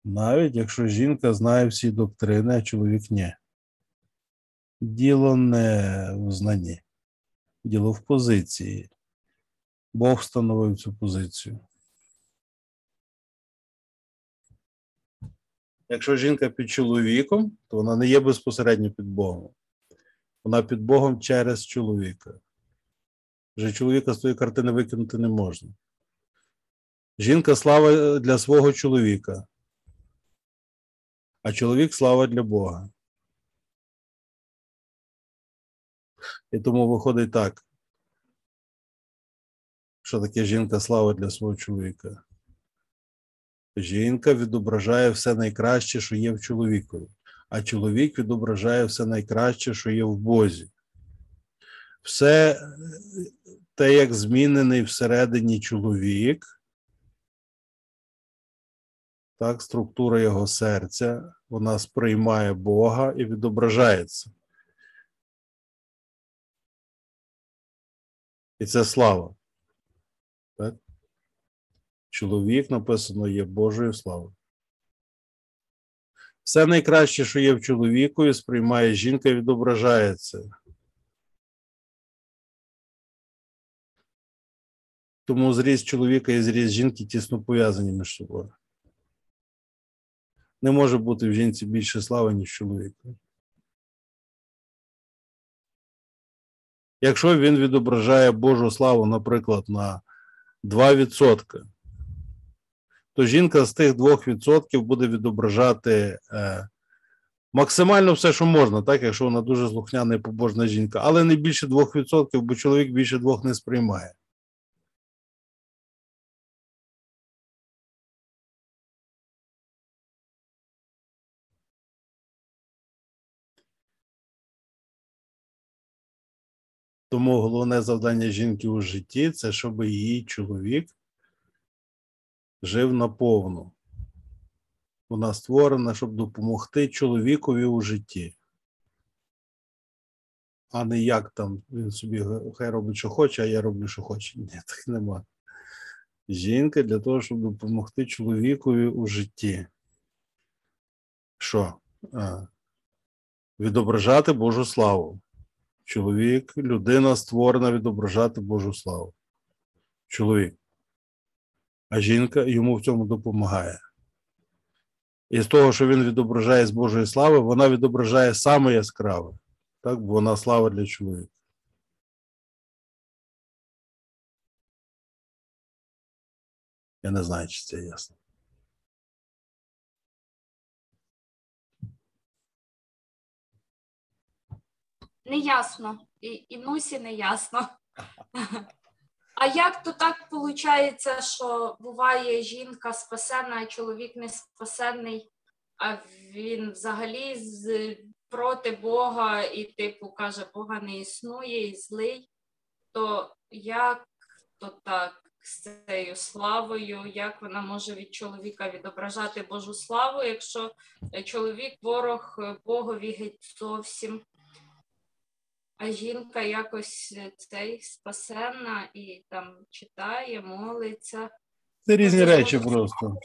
навіть якщо жінка знає всі доктрини, а чоловік ні. Діло не в знанні, діло в позиції. Бог встановив цю позицію. Якщо жінка під чоловіком, то вона не є безпосередньо під Богом. Вона під Богом через чоловіка. Вже чоловіка з тої картини викинути не можна. Жінка слава для свого чоловіка а чоловік слава для Бога. І тому виходить так. Що таке жінка слава для свого чоловіка? Жінка відображає все найкраще, що є в чоловікові, а чоловік відображає все найкраще, що є в Бозі. Все е, те, як змінений всередині чоловік, так, структура його серця, вона сприймає Бога і відображається. І це слава. Чоловік написано є Божою славою. Все найкраще, що є в чоловікові, сприймає жінка і відображається. Тому зріст чоловіка і зріст жінки тісно пов'язані між собою. Не може бути в жінці більше слави, ніж чоловіка. Якщо він відображає Божу славу, наприклад, на 2%, то жінка з тих 2% буде відображати е, максимально все, що можна, так, якщо вона дуже слухняна і побожна жінка, але не більше 2%, бо чоловік більше двох не сприймає. Тому головне завдання жінки у житті це щоб її чоловік жив наповну. Вона створена, щоб допомогти чоловікові у житті. А не як там він собі хай робить, що хоче, а я роблю, що хочу. Ні, так нема. Жінка для того, щоб допомогти чоловікові у житті. Що? Відображати Божу славу. Чоловік, людина створена відображати Божу славу. Чоловік. А жінка йому в цьому допомагає. І з того, що він відображає з Божої слави, вона відображає саме яскраве. Так, бо вона слава для чоловіка. Я не знаю, чи це ясно.
Не ясно. І, і Нусі не ясно. А як то так виходить, що буває жінка спасена, а чоловік не спасений, а він взагалі з, проти Бога і, типу, каже, Бога не існує і злий, то як то так з цією славою, як вона може від чоловіка відображати Божу славу, якщо е, чоловік ворог е, Богові геть зовсім? А жінка якось е, цей спасенна і там читає, молиться.
Це різні
Може,
речі просто.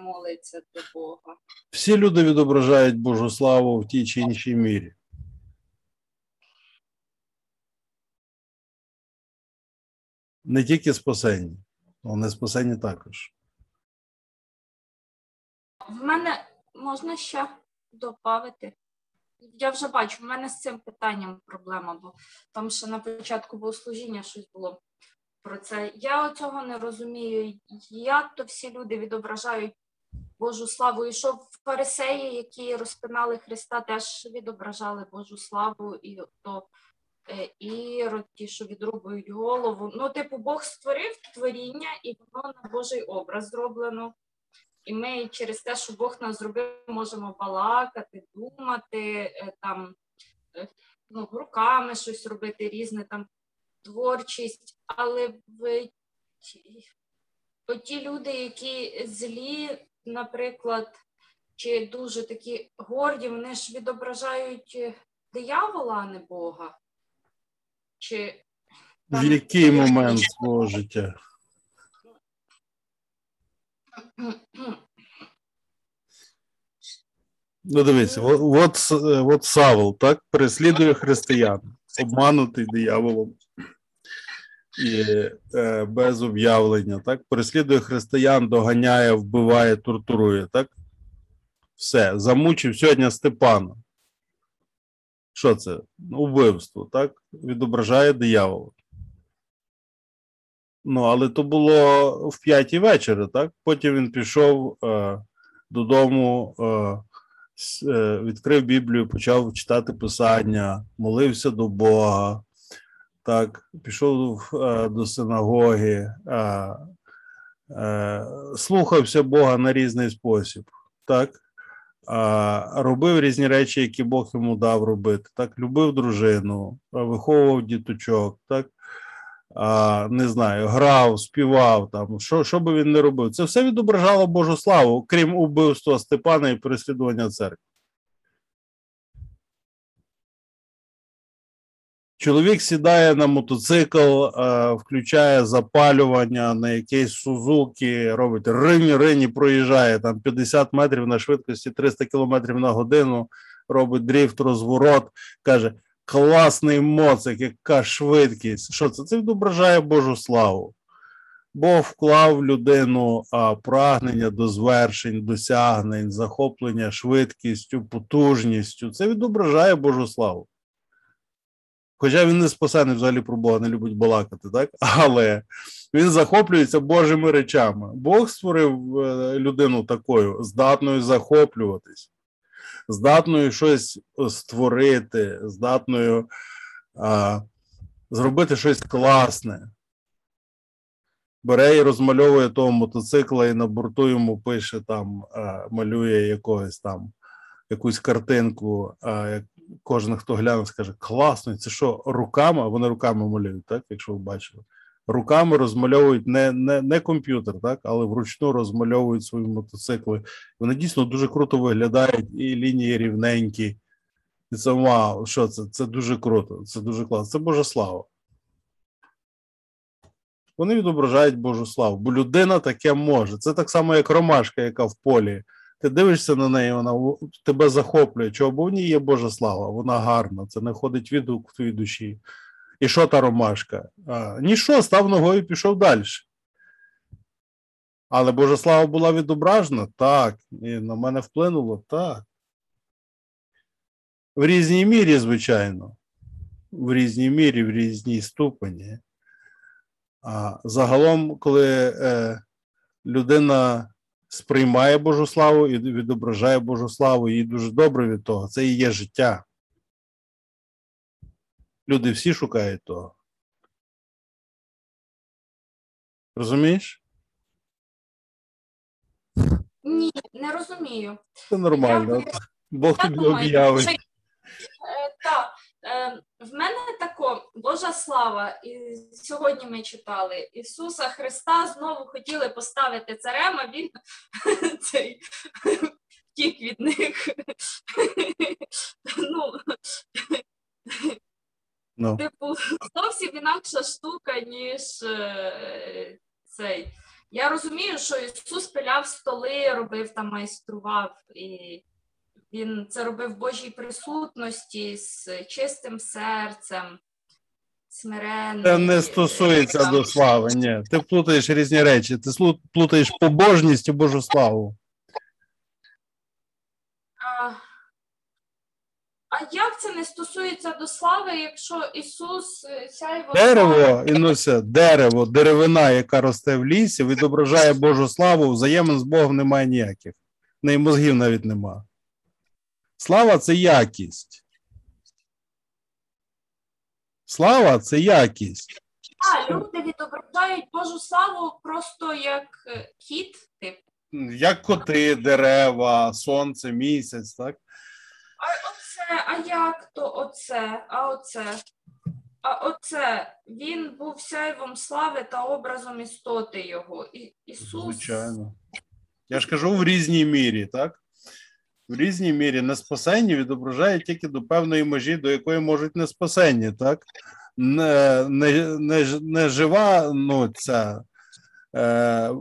молиться до Бога.
Всі люди відображають Божу славу в тій чи іншій мірі. Не тільки спасенні, але не спасенні також.
В мене можна ще додати. Я вже бачу, в мене з цим питанням проблема, бо там ще на початку богослужіння щось було про це. Я цього не розумію, як то всі люди відображають Божу славу, і що фарисеї, які розпинали Христа, теж відображали Божу славу, і то е, ірод, ті, що відрубують голову. Ну, типу, Бог створив творіння, і воно на Божий образ зроблено. І ми через те, що Бог нас зробив, можемо балакати, думати, е, там е, ну, руками щось робити, різне там творчість. Але в ті- люди, які злі, наприклад, чи дуже такі горді, вони ж відображають е, диявола, а не Бога. Чи
В який момент свого життя? Ну, дивіться, от, е, от Савол, так, переслідує християн, обманутий дияволом і е, без об'явлення, так, переслідує християн, доганяє, вбиває, тортурує, так? Все, замучив сьогодні Степана. Що це? Убивство, так? Відображає диявола. Ну, але то було в п'ятій вечора, так? Потім він пішов е, додому, е, е, відкрив Біблію, почав читати Писання, молився до Бога, так, пішов е, до синагоги, е, е, слухався Бога на різний спосіб, так, а, робив різні речі, які Бог йому дав робити, так, любив дружину, виховував діточок, так, не знаю, грав, співав, там, що, що би він не робив. Це все відображало Божу славу, крім убивства Степана і переслідування церкви. Чоловік сідає на мотоцикл, включає запалювання на якийсь Сузуки, робить рині, рині, проїжджає там 50 метрів на швидкості 300 км на годину, робить дріфт, розворот, каже: класний моцик, яка швидкість. Що це? Це відображає Божу славу. Бог вклав в людину а, прагнення до звершень, досягнень, захоплення швидкістю, потужністю. Це відображає Божу славу. Хоча він не спасений взагалі про Бога, не любить балакати, так? Але він захоплюється Божими речами. Бог створив е, людину такою, здатною захоплюватись, здатною щось створити, здатною а, зробити щось класне. Бере і розмальовує того мотоцикла, і на борту йому пише там, а, малює якогось там якусь картинку, а як кожен, хто гляне, скаже: класно, це що, руками? Вони руками малюють, так, якщо ви бачили. Руками розмальовують не, не, не комп'ютер, так, але вручну розмальовують свої мотоцикли. Вони дійсно дуже круто виглядають, і лінії рівненькі. І це вау, що це? Це дуже круто, це дуже класно. Це Божа слава. Вони відображають Божу славу, бо людина таке може. Це так само, як ромашка, яка в полі. Ти дивишся на неї, вона тебе захоплює. Чого? Бо в ній є Божа слава, вона гарна, це знаходить відгук в твоїй душі. І що та ромашка? Ніщо, став ногою і пішов далі. Але Божа слава була відображена? Так. І на мене вплинуло? Так. В різній мірі, звичайно. В різній мірі, в різній ступені. А загалом, коли е, людина сприймає Божу славу і відображає Божу славу, їй дуже добре від того. Це і є життя. Люди всі шукають того. Розумієш?
Ні, не розумію.
Це нормально.
Я-
Бог тобі об'явить.
е, так, е, в мене тако Божа слава, і сьогодні ми читали Ісуса Христа знову хотіли поставити царем, а він цей втік від них. Ну,
Ну,
типу, зовсім інакша штука, ніж е, цей. Я розумію, що Ісус пиляв столи, робив там, майстрував, і він це робив в Божій присутності з чистим серцем, смиренним.
це не стосується до слави. Ні. Ти плутаєш різні речі. Ти плутаєш побожність і Божу славу.
А, а як це не стосується до слави, якщо Ісус е, сяйво
Дерево, Інуся, дерево, деревина, яка росте в лісі, відображає Божу славу, взаємин з Богом немає ніяких. В неї мозгів навіть нема. Слава це якість. Слава це якість.
А, люди відображають Божу славу просто як е, кіт, типу.
Як коти, дерева, сонце, місяць, так?
А а як то оце, а оце? А оце він був сяйвом слави та образом істоти його. І, Ісус.
Звичайно. Я ж кажу в різній мірі, так? В різній мірі неспасення відображає тільки до певної межі, до якої можуть не спасені, так? Не, не, не, не жива, ну, ця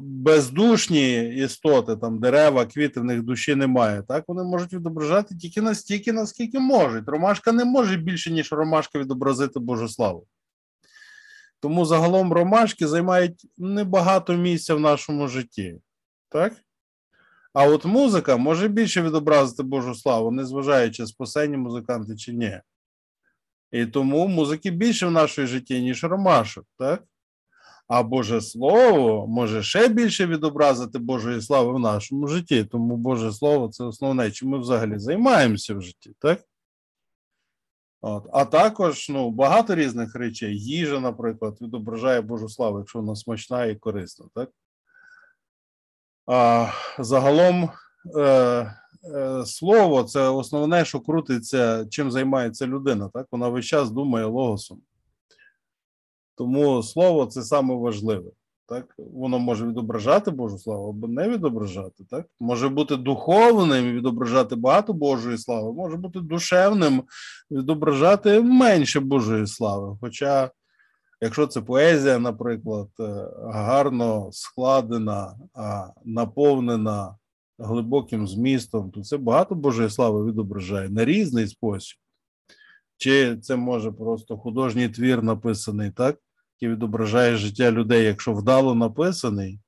бездушні істоти, там дерева, квіти, в них душі немає. Так? Вони можуть відображати тільки настільки, наскільки можуть. Ромашка не може більше, ніж ромашка відобразити Божу славу. Тому загалом ромашки займають небагато місця в нашому житті. Так? А от музика може більше відобразити Божу славу, незважаючи спасені музиканти чи ні. І тому музики більше в нашому житті, ніж ромашок, так? А Боже Слово може ще більше відобразити Божої слави в нашому житті. Тому Боже Слово це основне, чим ми взагалі займаємося в житті, так? От. А також ну, багато різних речей. Їжа, наприклад, відображає Божу славу, якщо вона смачна і корисна. Так? А, загалом е, е, слово це основне, що крутиться, чим займається людина. Так? Вона весь час думає логосом. Тому слово це саме важливе. Так, воно може відображати Божу славу або не відображати. Так, може бути духовним і відображати багато Божої слави, може бути душевним, відображати менше Божої слави. Хоча, якщо це поезія, наприклад, е, гарно складена, наповнена глибоким змістом, то це багато Божої слави відображає на різний спосіб. Чи це може просто художній твір написаний, так? Який відображає життя людей, якщо вдало написаний,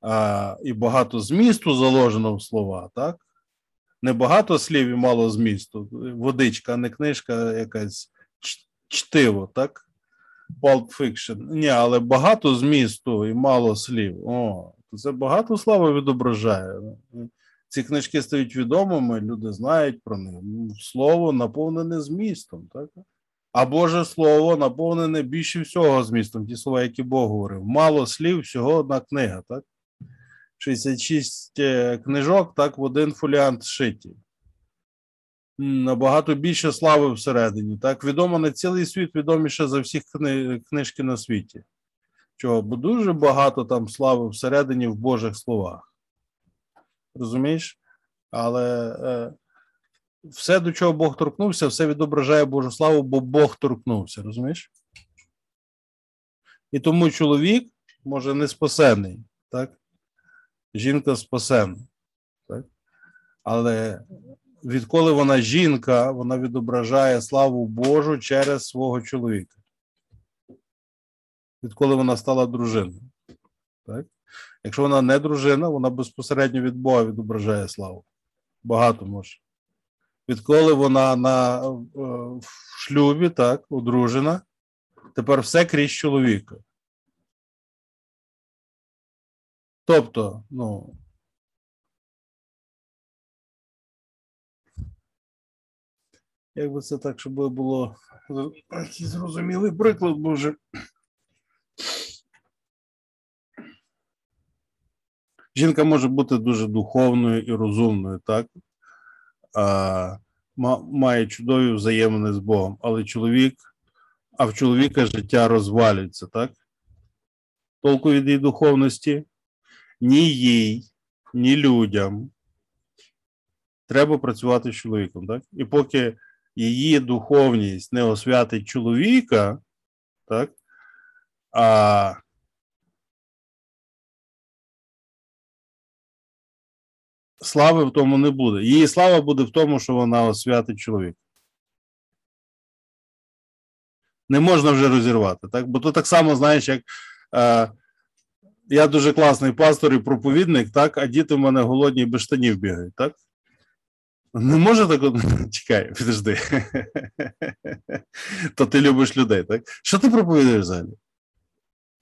а, і багато змісту заложено в слова, так? Не багато слів і мало змісту. Водичка, а не книжка якась чтиво, так? Pulp Fiction. Ні, але багато змісту і мало слів. О, це багато слава відображає. Ці книжки стають відомими, люди знають про них. Слово наповнене змістом, так? А Боже Слово наповнене більше всього змістом, ті слова, які Бог говорив. Мало слів, всього одна книга, так? 66 е, книжок, так, в один фоліант шиті. Набагато більше слави всередині. Так, відомо на цілий світ відоміше за всіх кни... книжки на світі. Чого? Бо дуже багато там слави всередині в Божих словах. Розумієш? Але. Все, до чого Бог торкнувся, все відображає Божу славу, бо Бог торкнувся, розумієш? І тому чоловік може не спасений, так? Жінка спасена. Так? Але відколи вона жінка, вона відображає славу Божу через свого чоловіка. Відколи вона стала дружиною. Так? Якщо вона не дружина, вона безпосередньо від Бога відображає славу. Багато може відколи вона на е, в шлюбі, так, одружена, тепер все крізь чоловіка. Тобто, ну. Як би це так, щоб було зрозумілий приклад, бо вже. Жінка може бути дуже духовною і розумною, так? А, має чудові взаємини з Богом, але чоловік, а в чоловіка життя розвалюється, так? Толку від її духовності ні їй, ні людям. Треба працювати з чоловіком, так? І поки її духовність не освятить чоловіка, так? А слави в тому не буде. Її слава буде в тому, що вона освятить чоловік. Не можна вже розірвати, так? Бо то так само, знаєш, як е, я дуже класний пастор і проповідник, так, а діти в мене голодні без штанів бігають, так? Не може так. Чекай, підожди. То ти любиш людей, так? Що ти проповідуєш взагалі?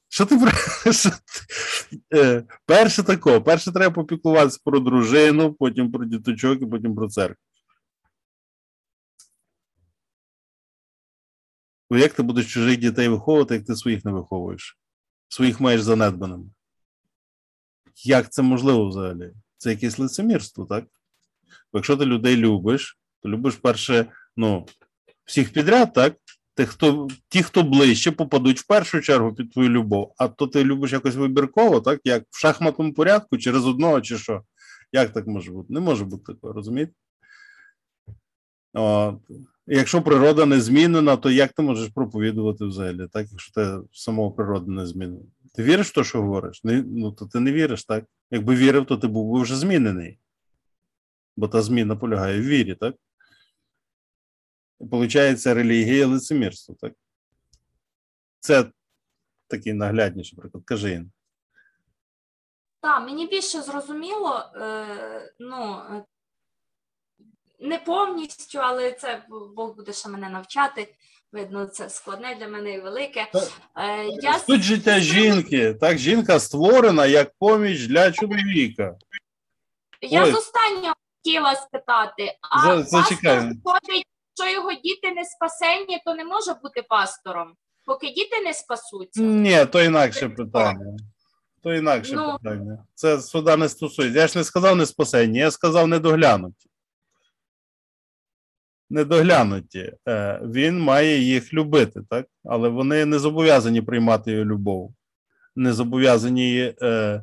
Що ти що е, Перше тако, перше треба попіклуватися про дружину, потім про діточок і потім про церкву. Бо як ти будеш чужих дітей виховувати, як ти своїх не виховуєш? Своїх маєш занедбаними. Як це можливо взагалі? Це якесь лицемірство, так? Бо якщо ти людей любиш, то любиш перше, ну, всіх підряд, так? Ти, хто, ті, хто ближче, попадуть в першу чергу під твою любов, а то ти любиш якось вибірково, так? Як в шахматному порядку, через одного, чи що. Як так може бути? Не може бути такого, розумієте? От. Якщо природа не змінена, то як ти можеш проповідувати взагалі, так? Якщо ти самого природа не змінена? Ти віриш в те, що говориш? Не, ну, то ти не віриш, так? Якби вірив, то ти був би вже змінений. Бо та зміна полягає в вірі, так? Получається релігія і лицемірство, так? Це такий наглядніший приклад. Кажи Інна.
Так, мені більше зрозуміло, е, ну, не повністю, але це Бог буде ще мене навчати. Видно, це складне для мене і велике.
Е, я... Суть життя жінки. Так, жінка створена як поміч для чоловіка.
Я Ой. з останнього хотіла спитати, а
Зачекай.
виходить якщо його діти не спасені, то не може бути пастором, поки діти не спасуться.
Ні, то інакше питання. То інакше
Ну.
питання. Це суда не стосується. Я ж не сказав не спасені, я сказав недоглянуті. Недоглянуті. Е, Він має їх любити, так? Але вони не зобов'язані приймати його любов. Не зобов'язані, е,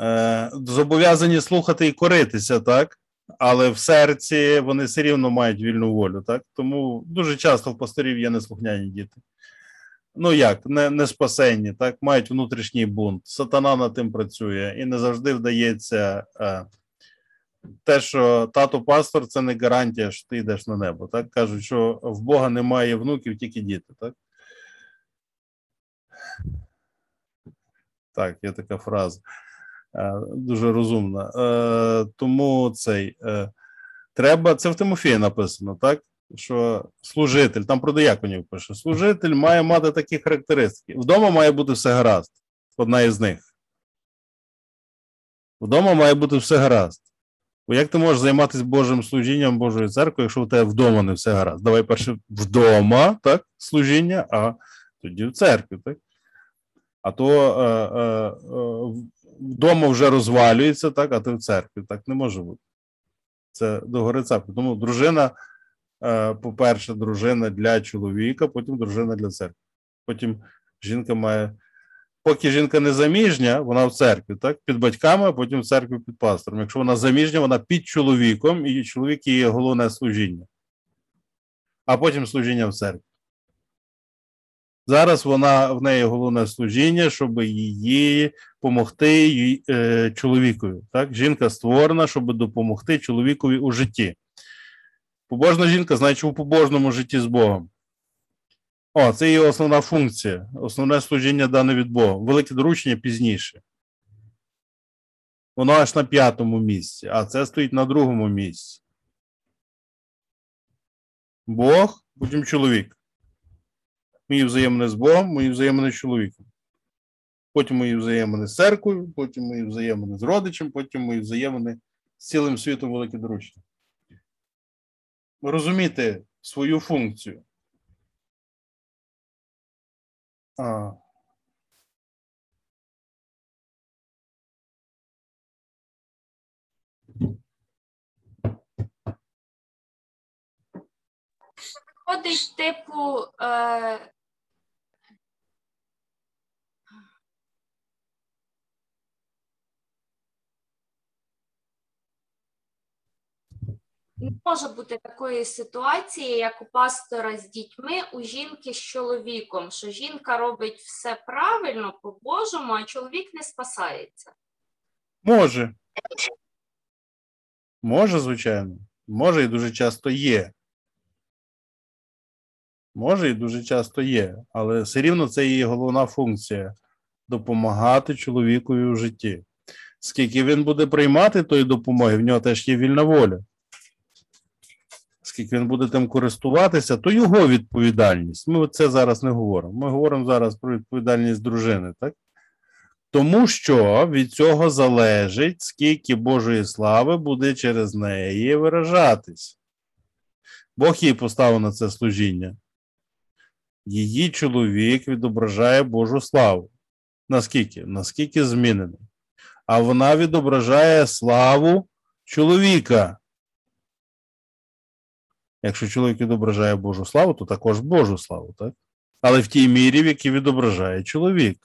е, зобов'язані слухати і коритися, так? Але в серці вони все рівно мають вільну волю, так? Тому дуже часто в пасторів є неслухняні діти ну як, не, не спасенні, так, мають внутрішній бунт. Сатана над тим працює, і не завжди вдається е, те, що тато пастор, це не гарантія, що ти йдеш на небо. Так кажуть, що в Бога немає внуків, тільки діти. Так, так є така фраза. Е, дуже розумна. Е, тому цей е, треба, це в Тимофії написано, так? що служитель, там про дияконів пише, служитель має мати такі характеристики. Вдома має бути все гаразд. Одна із них. Вдома має бути все гаразд. Бо як ти можеш займатися Божим служінням Божої церкви, якщо у тебе вдома не все гаразд? Давай перше вдома, так, служіння, а тоді в церкві, так? А то е, е, вдома вже розвалюється, так, а ти в церкві. Так не може бути. Це догори церкви. Тому дружина. Е, по-перше, дружина для чоловіка, потім дружина для церкви. Потім жінка має. Поки жінка не заміжня, вона в церкві, так? Під батьками, а потім в церкві під пастором. Якщо вона заміжня, вона під чоловіком, і чоловік її головне служіння, а потім служіння в церкві. Зараз вона в неї головне служіння, щоб її допомогти е, чоловікові. Так? Жінка створена, щоб допомогти чоловікові у житті. Побожна жінка, значить, у побожному житті з Богом. О, це її основна функція, основне служіння дане від Бога. Велике доручення пізніше. Воно аж на п'ятому місці, а це стоїть на другому місці. Бог, потім чоловік. Мої взаємини з Богом, мої взаємини з чоловіком. Потім мої взаємини з церквою, потім мої взаємини з родичем, потім мої взаємини з цілим світом велике доручення розуміти свою функцію. А.
Ходить, типу, е, не може бути такої ситуації, як у пастора з дітьми, у жінки з чоловіком, що жінка робить все правильно по-божому, а чоловік не спасається.
Може. Може, звичайно. Може і дуже часто є. Може і дуже часто є, але все рівно це її головна функція допомагати чоловікові у житті. Скільки він буде приймати тої допомоги, в нього теж є вільна воля. Скільки він буде тим користуватися, то його відповідальність. Ми це зараз не говоримо. Ми говоримо зараз про відповідальність дружини, так? Тому що від цього залежить, скільки Божої слави буде через неї виражатись. Бог їй поставив на це служіння. Її чоловік відображає Божу славу. Наскільки? Наскільки змінений. А вона відображає славу чоловіка. Якщо чоловік відображає Божу славу, то також Божу славу, так? Але в тій мірі, в якій відображає чоловік.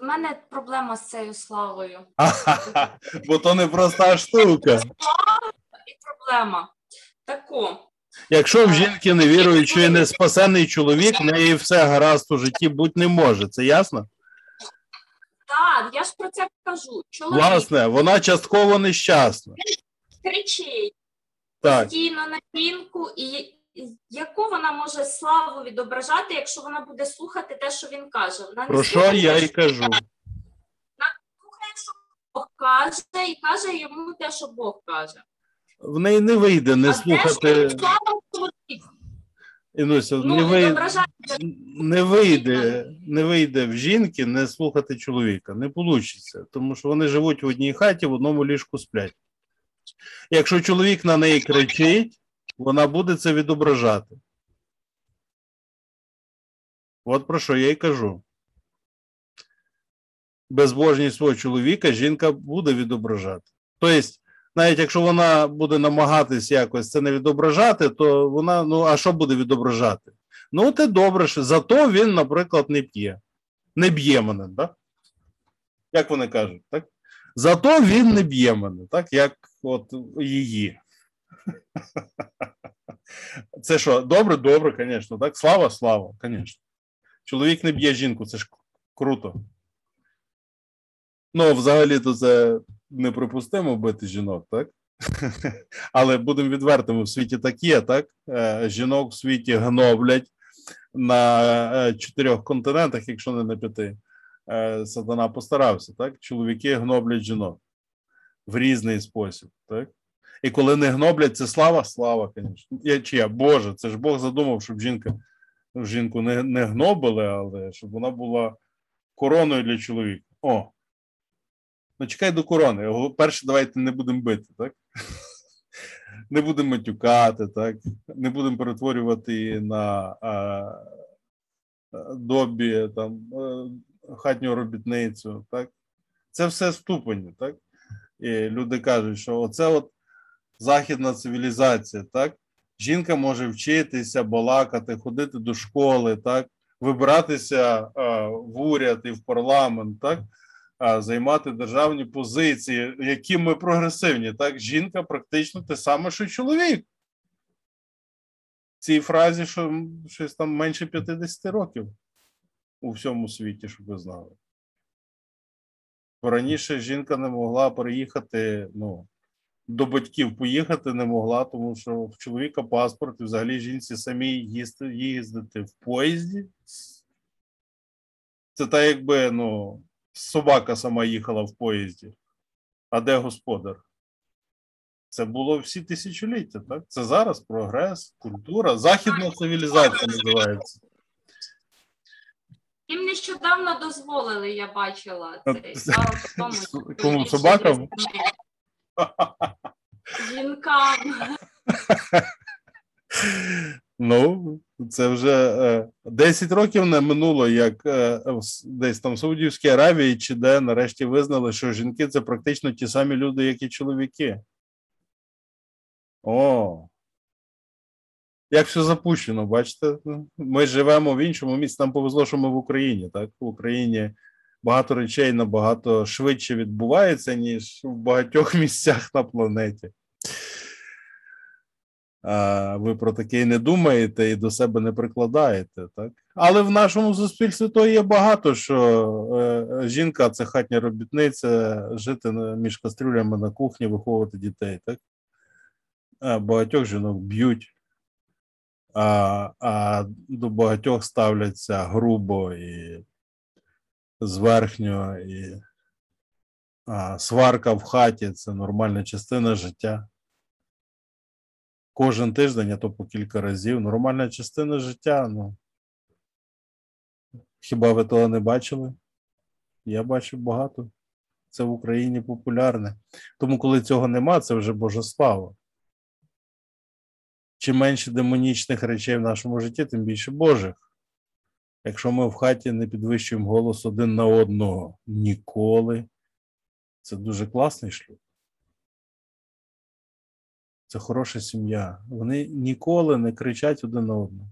В мене проблема з цією славою.
Бо то не проста штука.
І проблема таку.
Якщо в жінки не вірують, що не спасений чоловік, в неї все гаразд у житті бути не може. Це ясно?
Так, я ж про це кажу. Чоловік
Власне, вона частково нещасна.
кричить
Так.
постійно на жінку, і яку вона може славу відображати, якщо вона буде слухати те, що він каже? Вона не
Про що
слухає,
я
те,
й кажу.
слухає, що Бог каже, і каже йому те, що Бог каже.
В неї не вийде не
а де
слухати.
слава чоловіку?
Інуся,
Ну,
не, вийде, не, вийде, не вийде в жінки не слухати чоловіка. Не вийде, тому що вони живуть в одній хаті, в одному ліжку сплять. Якщо чоловік на неї кричить, вона буде це відображати. От про що я й кажу. Безбожність свого чоловіка жінка буде відображати. Тобто, навіть якщо вона буде намагатись якось це не відображати, то вона, ну, а що буде відображати? Ну, те добре, що зато він, наприклад, не п'є. Не б'є мене, так? Як вони кажуть, так? Зато він не б'є мене, так, як от її. Це що, добре, добре, звісно, так? Слава, слава, звісно. Чоловік не б'є жінку, це ж круто. Ну, взагалі-то це неприпустимо бити жінок, так? Але будемо відвертими, в світі так є, так? Е, Жінок в світі гноблять на е, чотирьох континентах, якщо не на п'яти. Е, Сатана постарався, так? Чоловіки гноблять жінок в різний спосіб, так? І коли не гноблять, це слава, слава, звісно. Я, чи я, Боже, це ж Бог задумав, щоб жінка, жінку не, не гнобили, але щоб вона була короною для чоловіка. О, Ну, чекай до корони. Перше, давайте не будемо бити, так? Не будемо матюкати, так? Не будемо перетворювати її на а, добі, там, а, хатню робітницю, так? Це все ступені, так? І люди кажуть, що оце от західна цивілізація, так? Жінка може вчитися, балакати, ходити до школи, так? Вибиратися а, в уряд і в парламент, так? Займати державні позиції, які ми прогресивні. Так, жінка практично те саме, що й чоловік. Цій фразі, що щось там менше 50 років у всьому світі, щоб ви знали. Раніше жінка не могла переїхати, ну, до батьків поїхати не могла, тому що в чоловіка паспорт і взагалі жінці самій їсти, їздити в поїзді. Це так, якби, ну, собака сама їхала в поїзді. А де господар? Це було всі тисячоліття, так? Це зараз прогрес, культура, західна цивілізація називається.
Їм нещодавно дозволили, я бачила цей
це-
тому.
Кому собакам?
Жінкам.
Ну, це вже е, 10 років не минуло, як е, десь там в Саудівській Аравії чи де нарешті визнали, що жінки це практично ті самі люди, як і чоловіки. О. Як все запущено, бачите? Ми живемо в іншому місці. Нам повезло, що ми в Україні. Так? В Україні багато речей набагато швидше відбувається, ніж в багатьох місцях на планеті. Ви про таке не думаєте і до себе не прикладаєте, так? Але в нашому суспільстві то є багато, що е, жінка це хатня робітниця, жити між кастрюлями на кухні, виховувати дітей, так? Багатьох жінок б'ють, а, а до багатьох ставляться грубо і зверхньо, і а, сварка в хаті це нормальна частина життя кожен тиждень, а то по кілька разів. Нормальна частина життя. Ну. Хіба ви того не бачили? Я бачив багато. Це в Україні популярне. Тому, коли цього нема, це вже Божа слава. Чим менше демонічних речей в нашому житті, тим більше Божих. Якщо ми в хаті не підвищуємо голос один на одного ніколи, це дуже класний шлюб. Це хороша сім'я. Вони ніколи не кричать один на одного.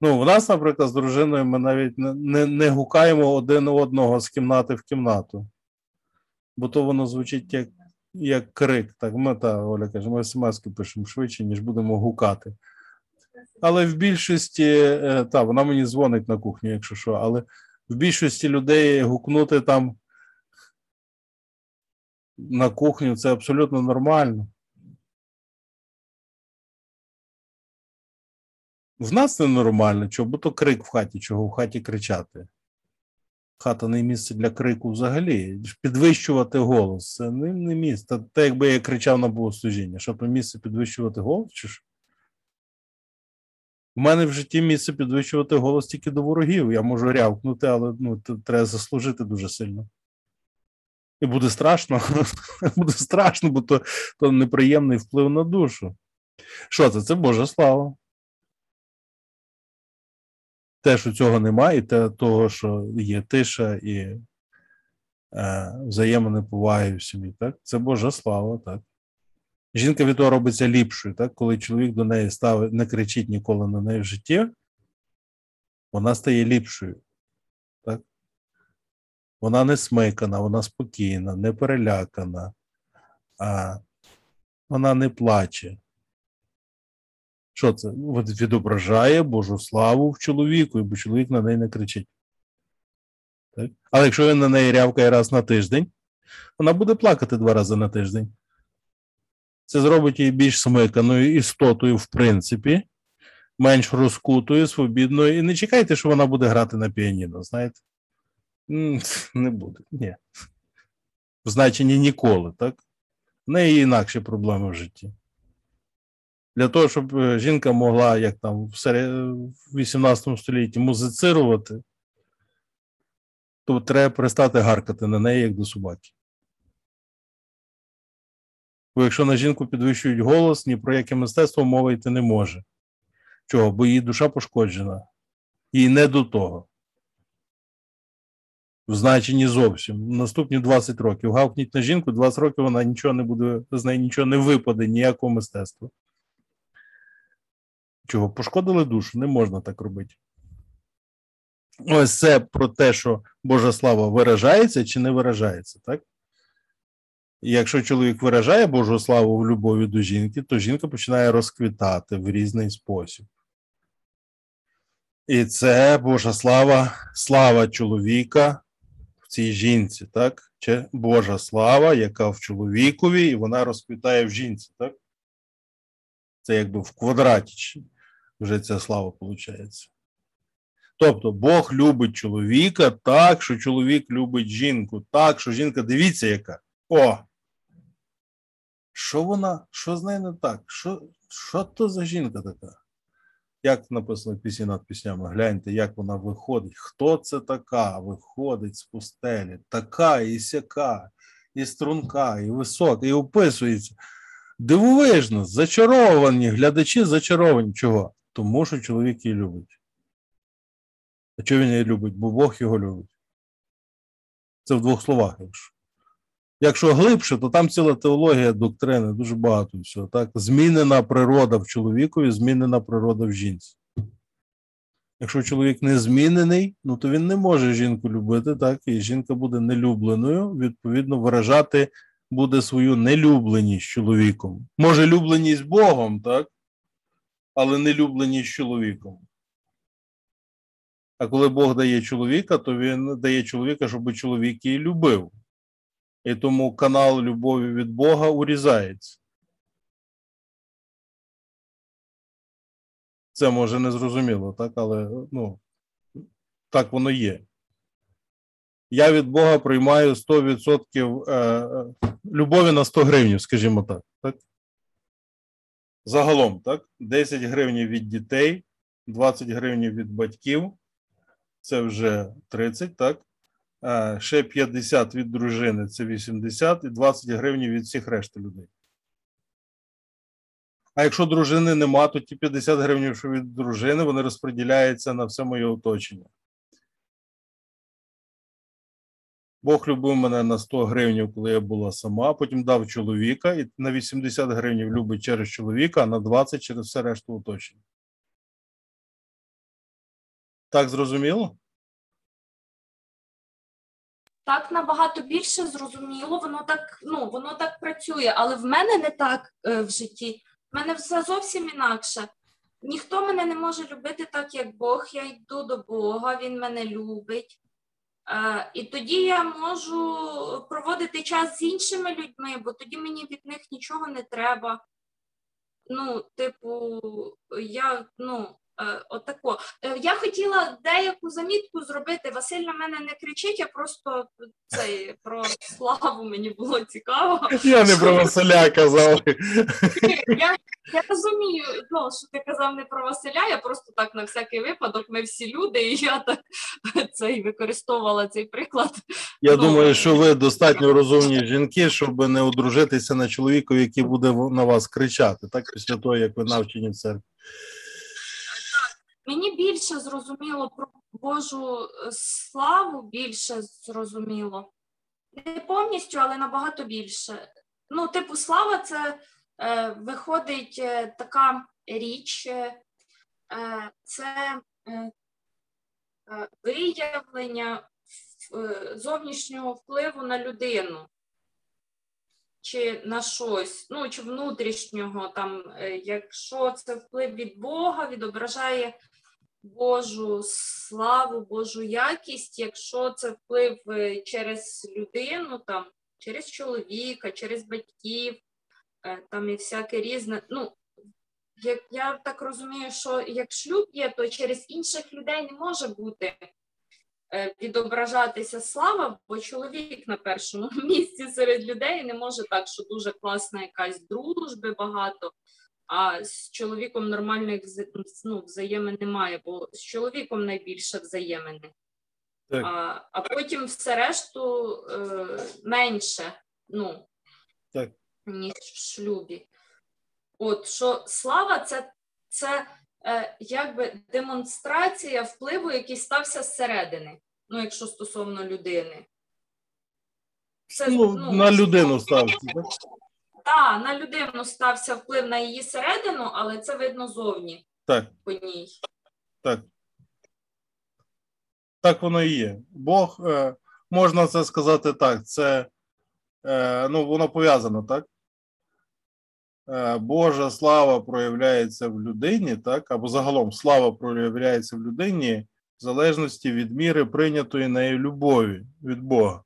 Ну, в нас, наприклад, з дружиною ми навіть не, не, не гукаємо один одного з кімнати в кімнату, бо то воно звучить як, як крик. Так, ми та Оля каже, ми смс пишемо швидше, ніж будемо гукати. Але в більшості, е, та, вона мені дзвонить на кухню, якщо що, але в більшості людей гукнути там на кухню це абсолютно нормально. В нас це нормально, чого, бо то крик в хаті, чого в хаті кричати. Хата не місце для крику взагалі. Підвищувати голос це не, не місце. Та якби я кричав на богослужіння, що то місце підвищувати голос? Чи що? У мене в житті місце підвищувати голос тільки до ворогів. Я можу рявкнути, але ну, треба заслужити дуже сильно. І буде страшно. буде страшно, бо то, то неприємний вплив на душу. Що це? Це Божа слава. Те, що цього немає, і те, того, що є тиша і е, взаємоповаги в сім'ї. Так? Це Божа слава, так. Жінка від того робиться ліпшою, так? коли чоловік до неї ставить, не кричить ніколи на неї в житті, вона стає ліпшою. Вона не смикана, вона спокійна, не перелякана, а вона не плаче. Що це? Відображає Божу славу в чоловіку, бо чоловік на неї не кричить. Так? Але якщо він на неї рявкає раз на тиждень, вона буде плакати два рази на тиждень. Це зробить її більш смиканою істотою, в принципі, менш розкутою, свобідною. І не чекайте, що вона буде грати на піаніно, знаєте? Не буде. Ні. В значенні ніколи, так? В неї інакші проблеми в житті. Для того, щоб е, жінка могла, як там в 18 столітті, музицирувати, то треба перестати гаркати на неї, як до собаки. Бо якщо на жінку підвищують голос, ні про яке мистецтво мова йти не може. Чого? Бо її душа пошкоджена. Їй не до того. В значенні зовсім. Наступні 20 років. Гавкніть на жінку, 20 років вона нічого не буде, з неї нічого не випаде, ніякого мистецтва. Чого? Пошкодили душу, не можна так робити. Ось це про те, що Божа слава виражається чи не виражається, так? Якщо чоловік виражає Божу славу в любові до жінки, то жінка починає розквітати в різний спосіб. І це Божа слава, слава чоловіка в цій жінці, так? Чи Божа слава, яка в чоловікові, і вона розквітає в жінці, так? Це якби в квадраті вже ця слава виходить. Тобто Бог любить чоловіка так, що чоловік любить жінку, так, що жінка дивіться, яка. О! Що вона, що з нею не так? Що, що то за жінка така? Як написано пісні над піснями, гляньте, як вона виходить. Хто це така виходить з пустелі? Така і сяка, і струнка, і висока, і описується. Дивовижно, зачаровані, глядачі зачаровані. Чого? Тому що чоловік її любить. А чого він її любить? Бо Бог його любить. Це в двох словах, якщо. Якщо глибше, то там ціла теологія, доктрини, дуже багато всього. Так? Змінена природа в чоловікові, змінена природа в жінці. Якщо чоловік не змінений, ну то він не може жінку любити, так, і жінка буде нелюбленою, відповідно, виражати буде свою нелюбленість чоловіком. Може, любленість Богом, так? Але нелюбленість чоловіком. А коли Бог дає чоловіка, то він дає чоловіка, щоб чоловік її любив. І тому канал любові від Бога урізається. Це може не зрозуміло, так, але ну, так воно є. Я від Бога приймаю 100% е, любові на 100 гривень, скажімо так. так. Загалом, так? 10 гривень від дітей, 20 гривень від батьків. Це вже 30, так? Е, ще 50 від дружини це 80 і 20 гривень від всіх решти людей. А якщо дружини нема, то ті 50 гривень, що від дружини, вони розподіляються на все моє оточення. Бог любив мене на 100 гривень, коли я була сама, потім дав чоловіка, і на 80 гривень любить через чоловіка, а на 20 через все решту оточення. Так зрозуміло?
Так набагато більше зрозуміло, воно так, ну, воно так працює, але в мене не так е, в житті. В мене все зовсім інакше. Ніхто мене не може любити так, як Бог. Я йду до Бога, Він мене любить. Е, і тоді я можу проводити час з іншими людьми, бо тоді мені від них нічого не треба. Ну, типу, я, ну, Отако. Е, Я хотіла деяку замітку зробити. Василь на мене не кричить, я просто цей про славу мені було цікаво.
Я не про Василя казав.
Я, я розумію, ну, що ти казав не про Василя, я просто так на всякий випадок, ми всі люди, і я так цей використовувала цей приклад.
Я
Ну,
думаю, що ви достатньо розумні жінки, щоб не одружитися на чоловікові, який буде на вас кричати, так після того, як ви навчені в церкві.
Мені більше зрозуміло про Божу е, славу, більше зрозуміло. Не повністю, але набагато більше. Ну, типу, слава це е, виходить е, така річ, е, е, це е, виявлення зовнішнього впливу на людину. Чи на щось, ну чи внутрішнього, там, якщо це вплив від Бога, відображає Божу славу, Божу якість, якщо це вплив е, через людину, там, через чоловіка, через батьків, е, там і всяке різне. Ну, як я так розумію, що як шлюб є, то через інших людей не може бути е, відображатися слава, бо чоловік на першому місці серед людей не може так, що дуже класна якась дружби багато, а з чоловіком нормальних ну, взаємин немає, бо з чоловіком найбільше взаємини.
Так.
А, а потім все решту е, менше, ну,
Так.
ніж в шлюбі. От що слава це, це е, якби демонстрація впливу, який стався зсередини, ну, якщо стосовно людини. Це,
Ну, на людину стався, так?
Так, на людину стався вплив на її середину, але це видно зовні
Так,
по ній.
так. Так воно і є. Бог, е, можна це сказати так, це е, ну, воно пов'язано, так? Е, Божа слава проявляється в людині, так? Або загалом слава проявляється в людині в залежності від міри прийнятої нею любові від Бога.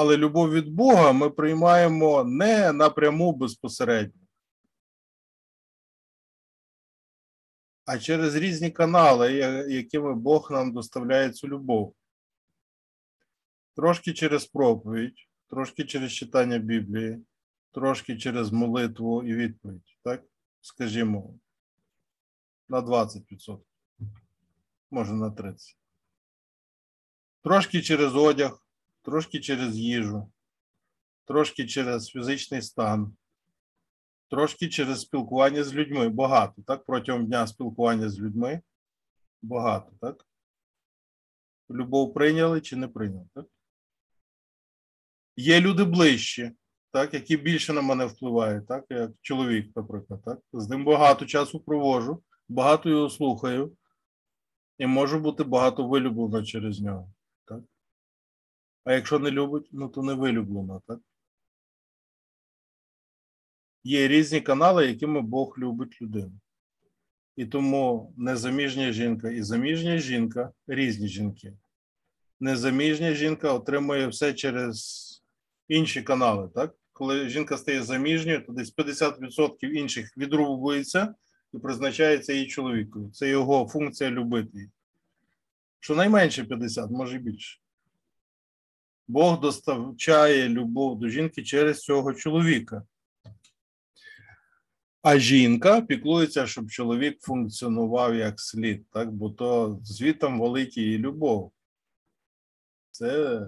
Але любов від Бога ми приймаємо не напряму безпосередньо, а через різні канали, якими Бог нам доставляє цю любов. Трошки через проповідь, трошки через читання Біблії, трошки через молитву і відповідь, так? Скажімо, на 20%, може на 30%. Трошки через одяг, трошки через їжу, трошки через фізичний стан, трошки через спілкування з людьми. Багато, так? Протягом дня спілкування з людьми. Багато, так? Любов прийняли чи не прийняли, так? Є люди ближчі, так, які більше на мене впливають, так, як чоловік, наприклад, так. З ним багато часу провожу, багато його слухаю, і можу бути багато вилюблена через нього. А якщо не любить, ну то не вилюблена, так? Є різні канали, якими Бог любить людину. І тому незаміжня жінка і заміжня жінка різні жінки. Незаміжня жінка отримує все через інші канали, так? Коли жінка стає заміжньою, то десь 50% інших відрубується і призначається її чоловікові. Це його функція любити. Щонайменше 50, може більше. Бог доставчає любов до жінки через цього чоловіка. А жінка піклується, щоб чоловік функціонував як слід, так? бо то звітом валить її любов. Це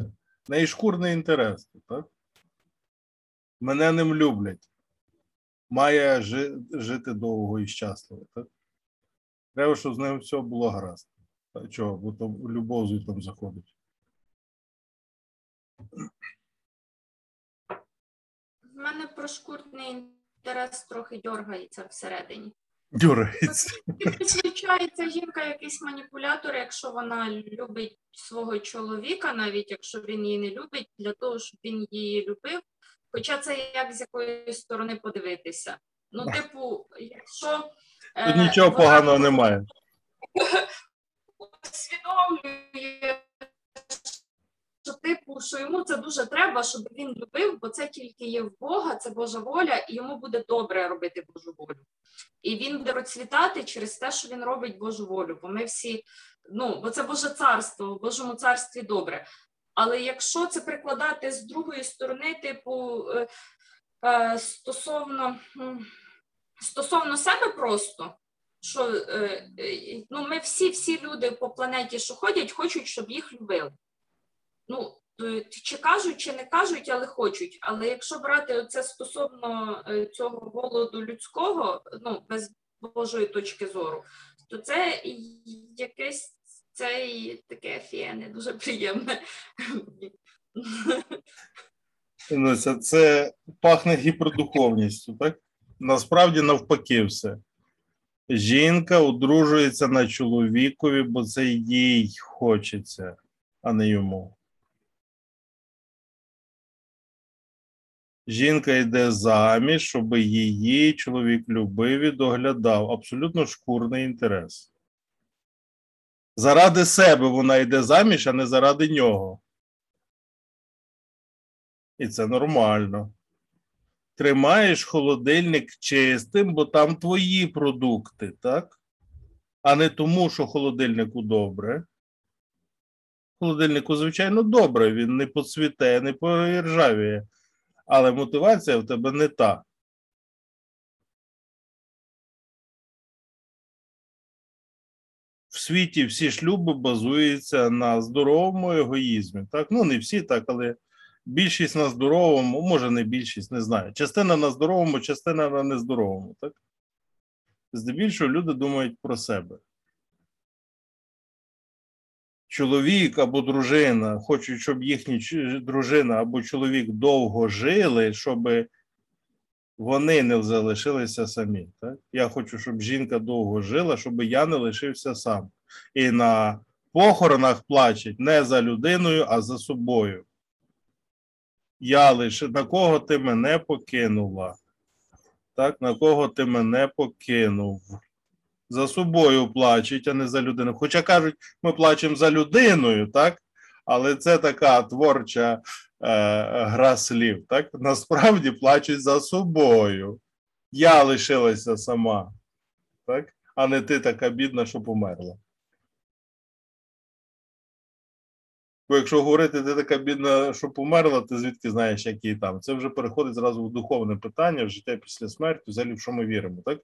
найшкурний інтерес, так? Мене ним люблять. Має жити довго і щасливо, так? Треба, щоб з ним все було гаразд. Чого? Бо то любов звітом заходить.
В мене прошкуртний інтерес трохи дергається всередині.
Дюрається.
Підключається жінка, якийсь маніпулятор, якщо вона любить свого чоловіка, навіть якщо він її не любить, для того, щоб він її любив. Хоча це як з якої сторони подивитися. Ну, типу, якщо
Тут
е,
нічого
вона
поганого немає.
усвідомлює, що типу, що йому це дуже треба, щоб він любив, бо це тільки є в Бога, це Божа воля, і йому буде добре робити Божу волю. І він буде процвітати через те, що він робить Божу волю. Бо ми всі, ну, бо це Боже царство, в Божому царстві добре. Але якщо це прикладати з другої сторони, типу, е, е, стосовно, стосовно себе просто, що е, ну, ми всі, всі люди по планеті, що ходять, хочуть, щоб їх любили. Ну, е, чи кажуть, чи не кажуть, але хочуть. Але якщо брати це стосовно е, цього голоду людського, ну, без Божої точки зору, то це якесь це і таке фіє не дуже приємне.
Ну, це, це пахне гіпердуховністю, так? Насправді навпаки все. Жінка одружується на чоловікові, бо це їй хочеться, а не йому. Жінка йде заміж, щоб її чоловік любив і доглядав. Абсолютно шкурний інтерес. Заради себе вона йде заміж, а не заради нього. І це нормально. Тримаєш холодильник чистим, бо там твої продукти, так? А не тому, що холодильнику добре. Холодильнику, звичайно, добре, він не поцвіте, не поіржавіє. Але мотивація в тебе не та. В світі всі шлюби базуються на здоровому егоїзмі. Так? Ну, не всі так, але більшість на здоровому, може не більшість, не знаю. Частина на здоровому, частина на нездоровому. Так? Здебільшого люди думають про себе. Чоловік або дружина хочуть, щоб їхні дружина або чоловік довго жили, щоб вони не залишилися самі. Так? Я хочу, щоб жінка довго жила, щоб я не лишився сам. І на похоронах плачуть не за людиною, а за собою. Я лише на кого ти мене покинула? Так, на кого ти мене покинув? За собою плачуть, а не за людиною. Хоча кажуть, ми плачемо за людиною, так? Але це така творча е, гра слів. Так? Насправді плачуть за собою. Я лишилася сама, так? а не ти така бідна, що померла. Бо якщо говорити, ти така бідна, що померла, ти звідки знаєш, які там. Це вже переходить зразу в духовне питання, в життя після смерті, взагалі в що ми віримо, так?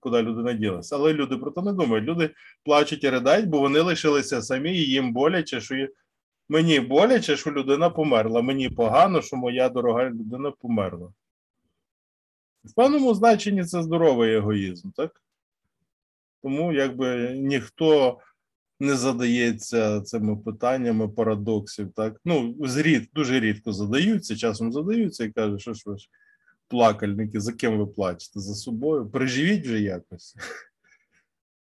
Куди людина ділася. Але люди про це не думають. Люди плачуть і riдають, бо вони лишилися самі, і їм боляче, що мені боляче, що людина померла. Мені погано, що моя дорога людина померла. В певному значенні це здоровий егоїзм, так? Тому якби ніхто не задається цими питаннями парадоксів. Так? Ну, зрід, дуже рідко задаються, часом задаються і кажуть, що ж ви ж плакальники, за ким ви плачете? За собою? Переживіть вже якось.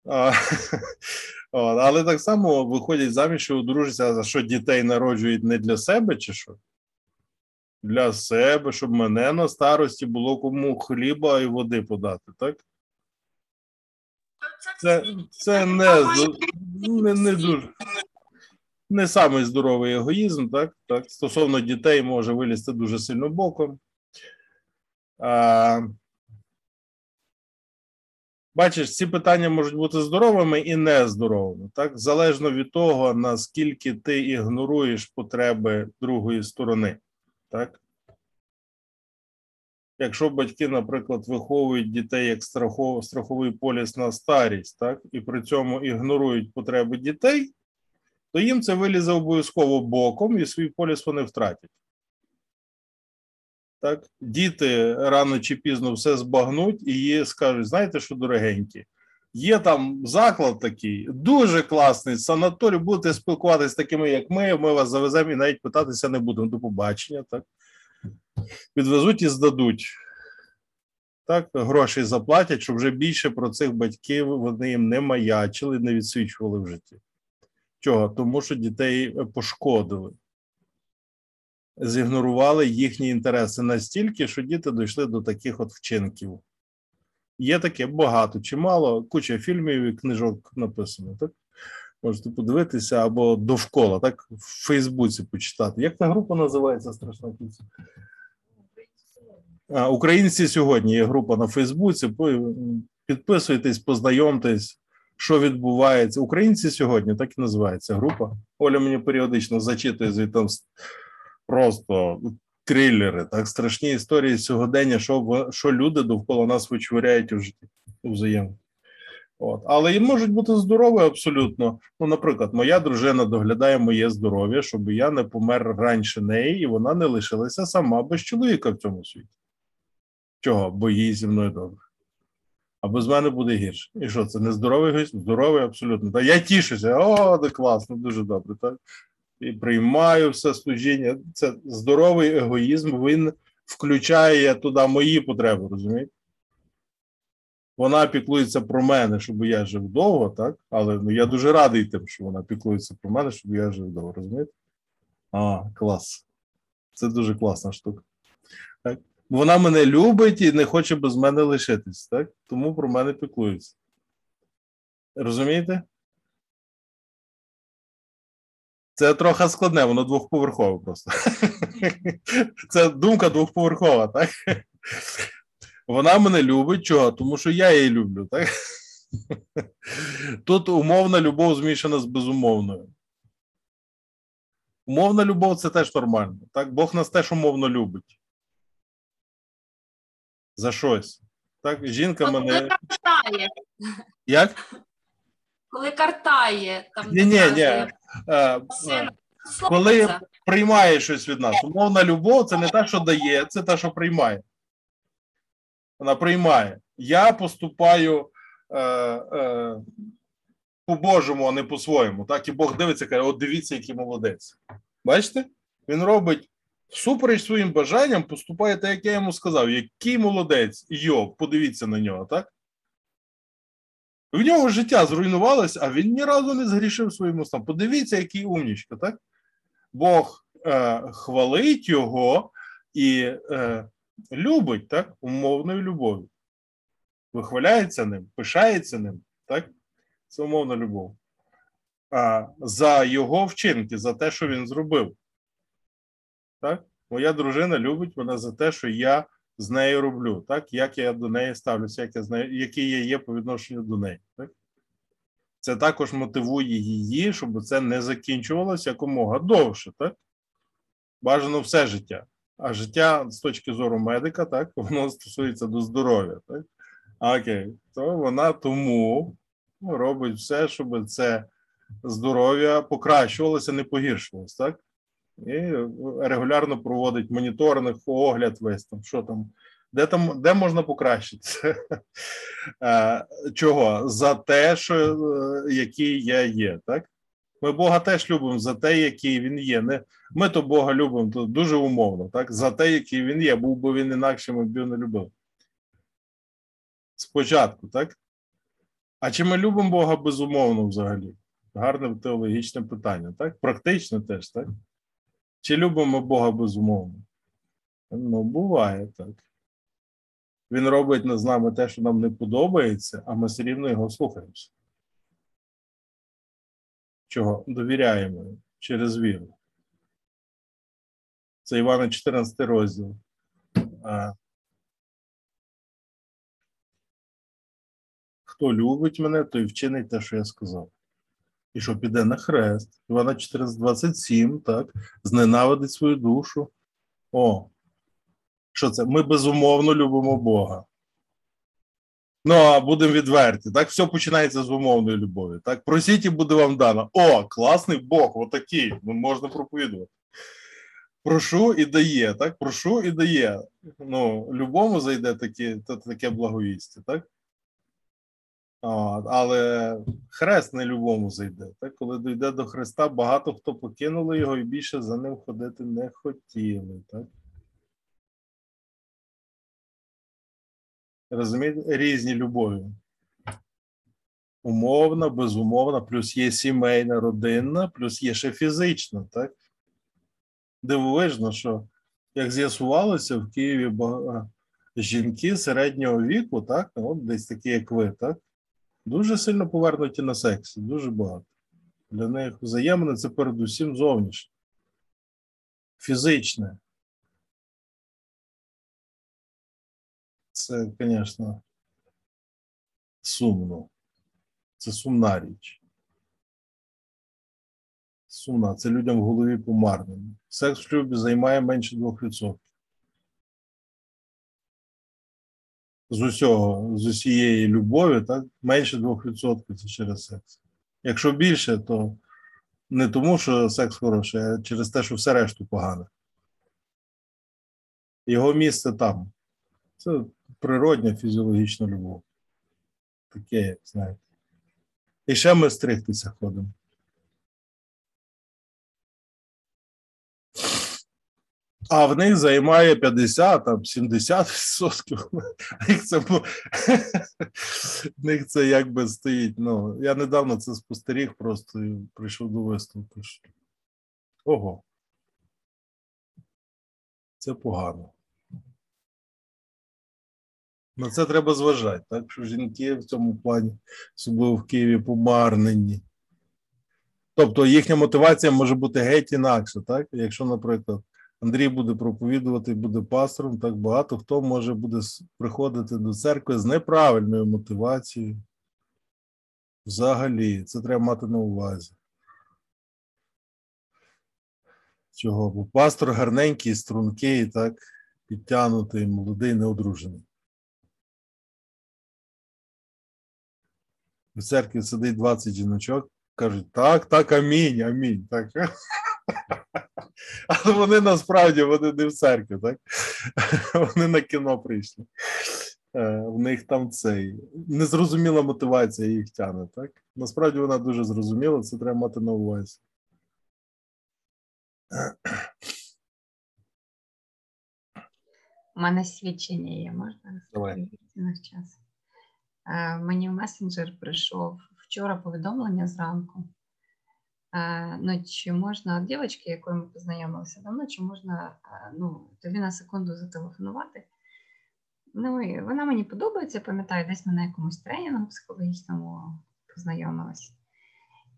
Але так само виходять заміж, що одружаться, за що дітей народжують не для себе, чи що? Для себе, щоб мене на старості було кому хліба і води подати, так? Це, це не, не, не дуже. Не самий здоровий егоїзм, так? так? Стосовно дітей може вилізти дуже сильно боком. Бачиш, ці питання можуть бути здоровими і нездоровими, так? Залежно від того, наскільки ти ігноруєш потреби другої сторони. Так? Якщо батьки, наприклад, виховують дітей як страхов, страховий поліс на старість, так, і при цьому ігнорують потреби дітей, то їм це вилізе обов'язково боком, і свій поліс вони втратять. Так? Діти рано чи пізно все збагнуть і їй скажуть: знаєте, що дорогенькі, є там заклад такий, дуже класний санаторій, будете спілкуватися з такими, як ми, ми вас завеземо і навіть питатися не будемо до побачення. Так? Відвезуть і здадуть. Так, гроші заплатять, щоб вже більше про цих батьків вони їм не маячили, не відсвічували в житті. Чого? Тому що дітей пошкодили, зігнорували їхні інтереси настільки, що діти дійшли до таких от вчинків. Є таке багато, чимало, куча фільмів і книжок написано. Так? Можете подивитися або довкола, так в Фейсбуці почитати. Як та група називається страшна пісня? Українці сьогодні є група на Фейсбуці. Підписуйтесь, познайомтесь, що відбувається. Українці сьогодні так і називається група. Оля мені періодично зачитує звідти просто трилери, так страшні історії сьогодення, що, що люди довкола нас вичворяють у житті у взаємно. От. Але і можуть бути здорові абсолютно. Ну, наприклад, моя дружина доглядає моє здоров'я, щоб я не помер раніше неї, і вона не лишилася сама без чоловіка в цьому світі. Чого? Бо їй зі мною добре. А без мене буде гірше. І що, це не здоровий гість? Здоровий абсолютно. Та я тішуся, о, де класно, дуже добре. Так? І приймаю все служіння. Це здоровий егоїзм, він включає туди мої потреби, розумієте? Вона піклується про мене, щоб я жив довго, так? Але ну, я дуже радий тим, що вона піклується про мене, щоб я жив довго, розумієте? А, клас. Це дуже класна штука. Так? Вона мене любить і не хоче без мене лишитись, так? Тому про мене піклується. Розумієте? Це трохи складне, воно двохповерхове просто. Це думка двохповерхова, так? Вона мене любить чого? Тому що я її люблю, так? Тут умовна любов змішана з безумовною. Умовна любов це теж нормально. Так? Бог нас теж умовно любить. За щось. Так, жінка мене. Як?
Коли картає, там
Ні, ні, ні.
каже,
Е,
«Син,
е, Коли приймає щось від нас. Умовна любов це не та, що дає, це та, що приймає. Вона приймає. Я поступаю е, е, по-божому, а не по-своєму. Так, і Бог дивиться, каже: от дивіться, який молодець. Бачите? Він робить всупереч своїм бажанням, поступає так, як я йому сказав. Який молодець, Йов, подивіться на нього, так? В нього життя зруйнувалось, а він ні разу не згрішив своїм устам. Подивіться, який умнічка, так? Бог е, хвалить його і е, любить, так? Умовною любов'ю. Вихваляється ним, пишається ним, так? Це умовна любов. А, за його вчинки, за те, що він зробив. Так? Моя дружина любить мене за те, що я з нею роблю, так? Як я до неї ставлюся, як я з нею, який я є по відношенню до неї. Так? Це також мотивує її, щоб це не закінчувалося якомога довше, так? Бажано все життя. А життя з точки зору медика, так, воно стосується до здоров'я. Так? Окей, то вона тому робить все, щоб це здоров'я покращувалося, не погіршувалося, так? І регулярно проводить моніторинг, огляд весь там, що там, де там, де можна покращити. Е, Чого? За те, що е, який я є, так? Ми Бога теж любимо за те, який він є. Не, ми то Бога любимо то дуже умовно, так? За те, який він є, був би він інакше, ми б його не любили. Спочатку, так? А чи ми любимо Бога безумовно взагалі? Гарне теологічне питання, так? Практично теж, так? Чи любимо Бога безумовно? Ну, буває так. Він робить з нами те, що нам не подобається, а ми все рівно його слухаємося. Чого? Довіряємо через віру. Це Івана 14 розділ. Хто любить мене, той вчинить те, що я сказав. І що піде на хрест. Івана 14,27, так, зненавидить свою душу. О, що це? Ми безумовно любимо Бога. Ну, а будемо відверті. Так, все починається з умовної любові. Так, просіть і буде вам дано. О, класний Бог, отакий. Ну, можна проповідувати. Прошу і дає, так? Прошу і дає. Ну, любому зайде таке, таке благовістя, так? Але хрест не любому зайде. Так? Коли дійде до Христа, багато хто покинули його і більше за ним ходити не хотіли. Так? Розумієте, різні любові. Умовна, безумовна, плюс є сімейна, родинна, плюс є ще фізична, так? Дивовижно, що як з'ясувалося, в Києві жінки середнього віку, так, от десь такі, як ви, так, дуже сильно повернуті на сексі, дуже багато. Для них взаємне це передусім зовнішнє, фізичне. Це, звісно, сумно. Це сумна річ. Сумна. Це людям в голові помарнено. Секс в шлюбі займає менше 2%. З усього, з усієї любові, так, менше 2% це через секс. Якщо більше, то не тому, що секс хороший, а через те, що все решту погане. Його місце там. Це природня фізіологічна любов. Таке, знаєте. І ще ми стригтися ходимо. А в них займає 50 там 70 відсотків. Це, в них це якби стоїть. Ну, я недавно це спостеріг, просто і прийшов до висновку. Ого. Це погано. На це треба зважати, так? Що жінки в цьому плані, особливо в Києві, помарнені. Тобто їхня мотивація може бути геть інакша, так? Якщо, наприклад, Андрій буде проповідувати, буде пастором, так багато хто може буде приходити до церкви з неправильною мотивацією. Взагалі, це треба мати на увазі. Чого? Бо пастор гарненький, стрункий, так, підтягнутий, молодий, неодружений. В церкві сидить 20 жіночок, кажуть, так, так, амінь, амінь. Так. Але вони насправді вони не в церкві, так? Вони на кіно прийшли. Е, В них там цей незрозуміла мотивація їх тягне, так? Насправді вона дуже зрозуміла, це треба мати на увазі.
У мене свідчення є, можна
Давай.
на час. Е, Мені в месенджер прийшов вчора повідомлення зранку. Ну, чи можна дівчинки, якою ми познайомилися давно, чи можна ну, тобі на секунду зателефонувати? Ну, і вона мені подобається, пам'ятаю, десь ми на якомусь тренінгу психологічному познайомилася.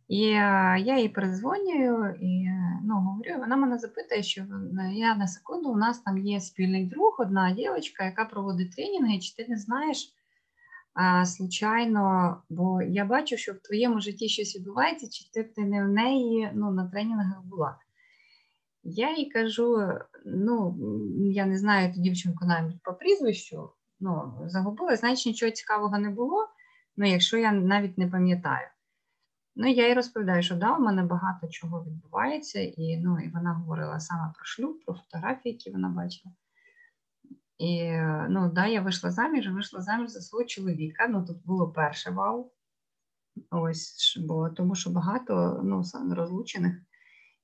І я їй передзвонюю і ну, говорю, вона мене запитує, що я на секунду, у нас там є спільний друг, одна дівчинка, яка проводить тренінги, чи ти не знаєш случайно, бо я бачу, що в твоєму житті щось відбувається, чи ти, ти не в неї ну, на тренінгах була. Я їй кажу: ну, я не знаю ту дівчинку навіть по прізвищу, ну, загубила, значить нічого цікавого не було, ну, якщо я навіть не пам'ятаю. Ну, я їй розповідаю, що да, у мене багато чого відбувається, і, ну, і вона говорила саме про шлюб, про фотографії, які вона бачила. І е, ну, да, я вийшла заміж, вийшла заміж за свого чоловіка. Ну, тут було перше вау. Ось, бо тому що багато ну, розлучених,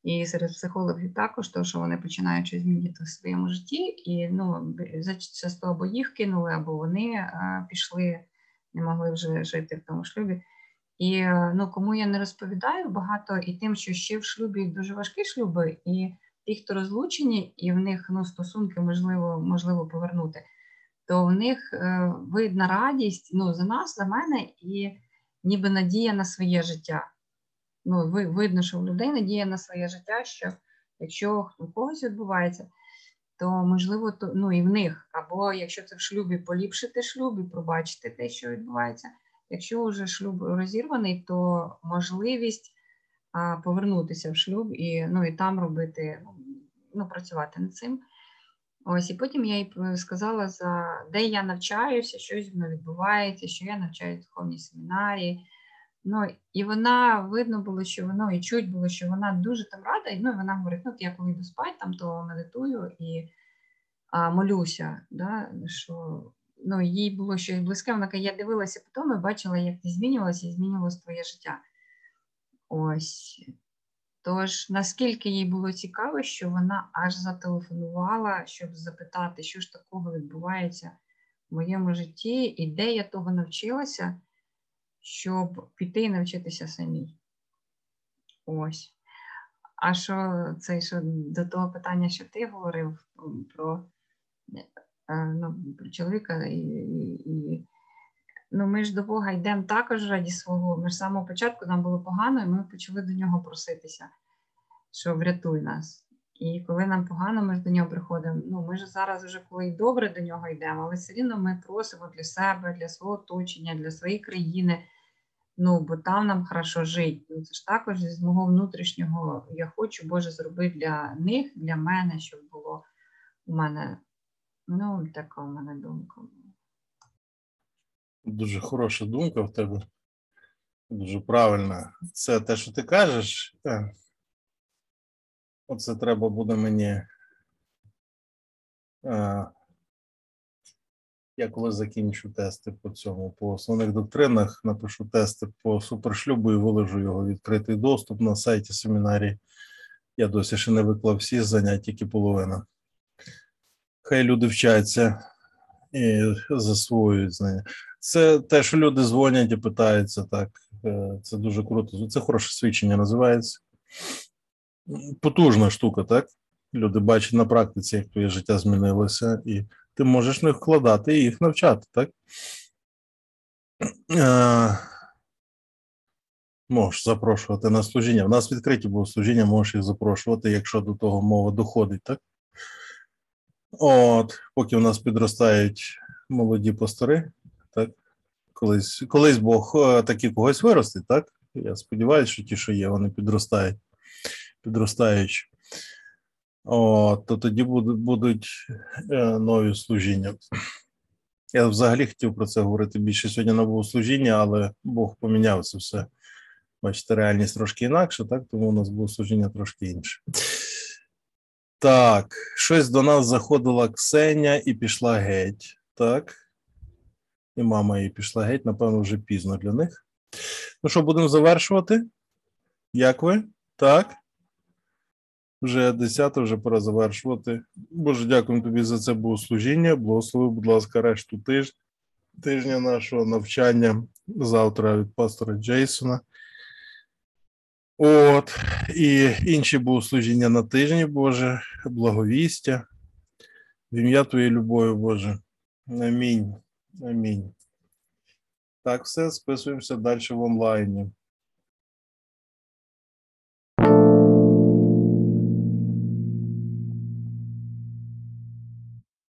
і серед психологів також, то, що вони починають щось змінити в своєму житті, і ну, часто або їх кинули, або вони а, пішли, не могли вже жити в тому шлюбі. І е, ну, кому я не розповідаю багато, і тим, що ще в шлюбі дуже важкі шлюби, і ті, хто розлучені, і в них ну, стосунки можливо, можливо повернути, то в них е, видна радість ну, за нас, за мене, і ніби надія на своє життя. Ну, ви, видно, що в людей надія на своє життя, що якщо у когось відбувається, то можливо, то ну і в них, або якщо це в шлюбі, поліпшити шлюб і пробачити те, що відбувається. Якщо вже шлюб розірваний, то можливість повернутися в шлюб і, ну, і там робити, ну, працювати над цим. Ось, і потім я їй сказала, за де я навчаюся, щось воно відбувається, що я навчаюся в духовній семінарії. Ну, і вона видно було, що воно і чуть було, що вона дуже там рада. І ну, вона говорить: ну, я коли йду спати, там то медитую і а, молюся. Да, що ну, їй було щось близьке. Вона каже, я дивилася потім і бачила, як ти змінювалася і змінювалося твоє життя. Ось. Тож, наскільки їй було цікаво, що вона аж зателефонувала, щоб запитати, що ж такого відбувається в моєму житті, і де я того навчилася, щоб піти і навчитися самій. Ось. А що це що до того питання, що ти говорив про, е, ну, чоловіка і, і, і ну ми ж до Бога йдемо також раді свого. Ми ж з самого початку нам було погано, і ми почали до нього проситися, що врятуй нас. І коли нам погано, ми ж до нього приходимо. Ну, ми ж зараз вже коли й добре до нього йдемо, але все рівно ми просимо для себе, для свого оточення, для своєї країни. Ну, бо там нам хорошо жити. Ну, це ж також з мого внутрішнього я хочу, Боже, зробити для них, для мене, щоб було у мене. Ну, така у мене думка.
Дуже хороша думка в тебе. Дуже правильна. Це те, що ти кажеш. е, Оце треба буде мені. е, Я коли закінчу тести по цьому, по основних доктринах, напишу тести по супершлюбу і виложу його відкритий доступ на сайті семінарії. Я досі ще не виклав всі заняття, тільки половина. Хай люди вчаться і засвоюють знання. Це те, що люди дзвонять і питаються, так. е, Це дуже круто. Це хороше свідчення називається. Потужна штука, так? Люди бачать на практиці, як твоє життя змінилося, і ти можеш в вкладати і їх навчати, так? Е, Можеш запрошувати на служіння. У нас відкриті богослужіння, можеш їх запрошувати, якщо до того мова доходить, так? От, поки в нас підростають молоді пастори? Колись, колись Бог е, таки когось виростить, так? Я сподіваюся, що ті, що є, вони підростають, підростаючи. От, то тоді будуть, будуть е, нові служіння. Я взагалі хотів про це говорити більше сьогодні на богослужіння, але Бог поміняв це все. Бачите, реальність трошки інакша, так? Тому у нас богослужіння трошки інше. Так, щось до нас заходила Ксеня і пішла геть. Так. І мама її пішла геть, напевно, вже пізно для них. Ну що, будемо завершувати? Як ви? Так? Вже 10, вже пора завершувати. Боже, дякуємо тобі за це богослужіння. Благослови, будь ласка, решту тижня, тижня нашого навчання завтра від пастора Джейсона. От, і інші богослужіння на тижні, Боже, благовістя. В ім'я Твоєї любові, Боже. Амінь. Амінь. Так, все, списуємося далі в онлайні.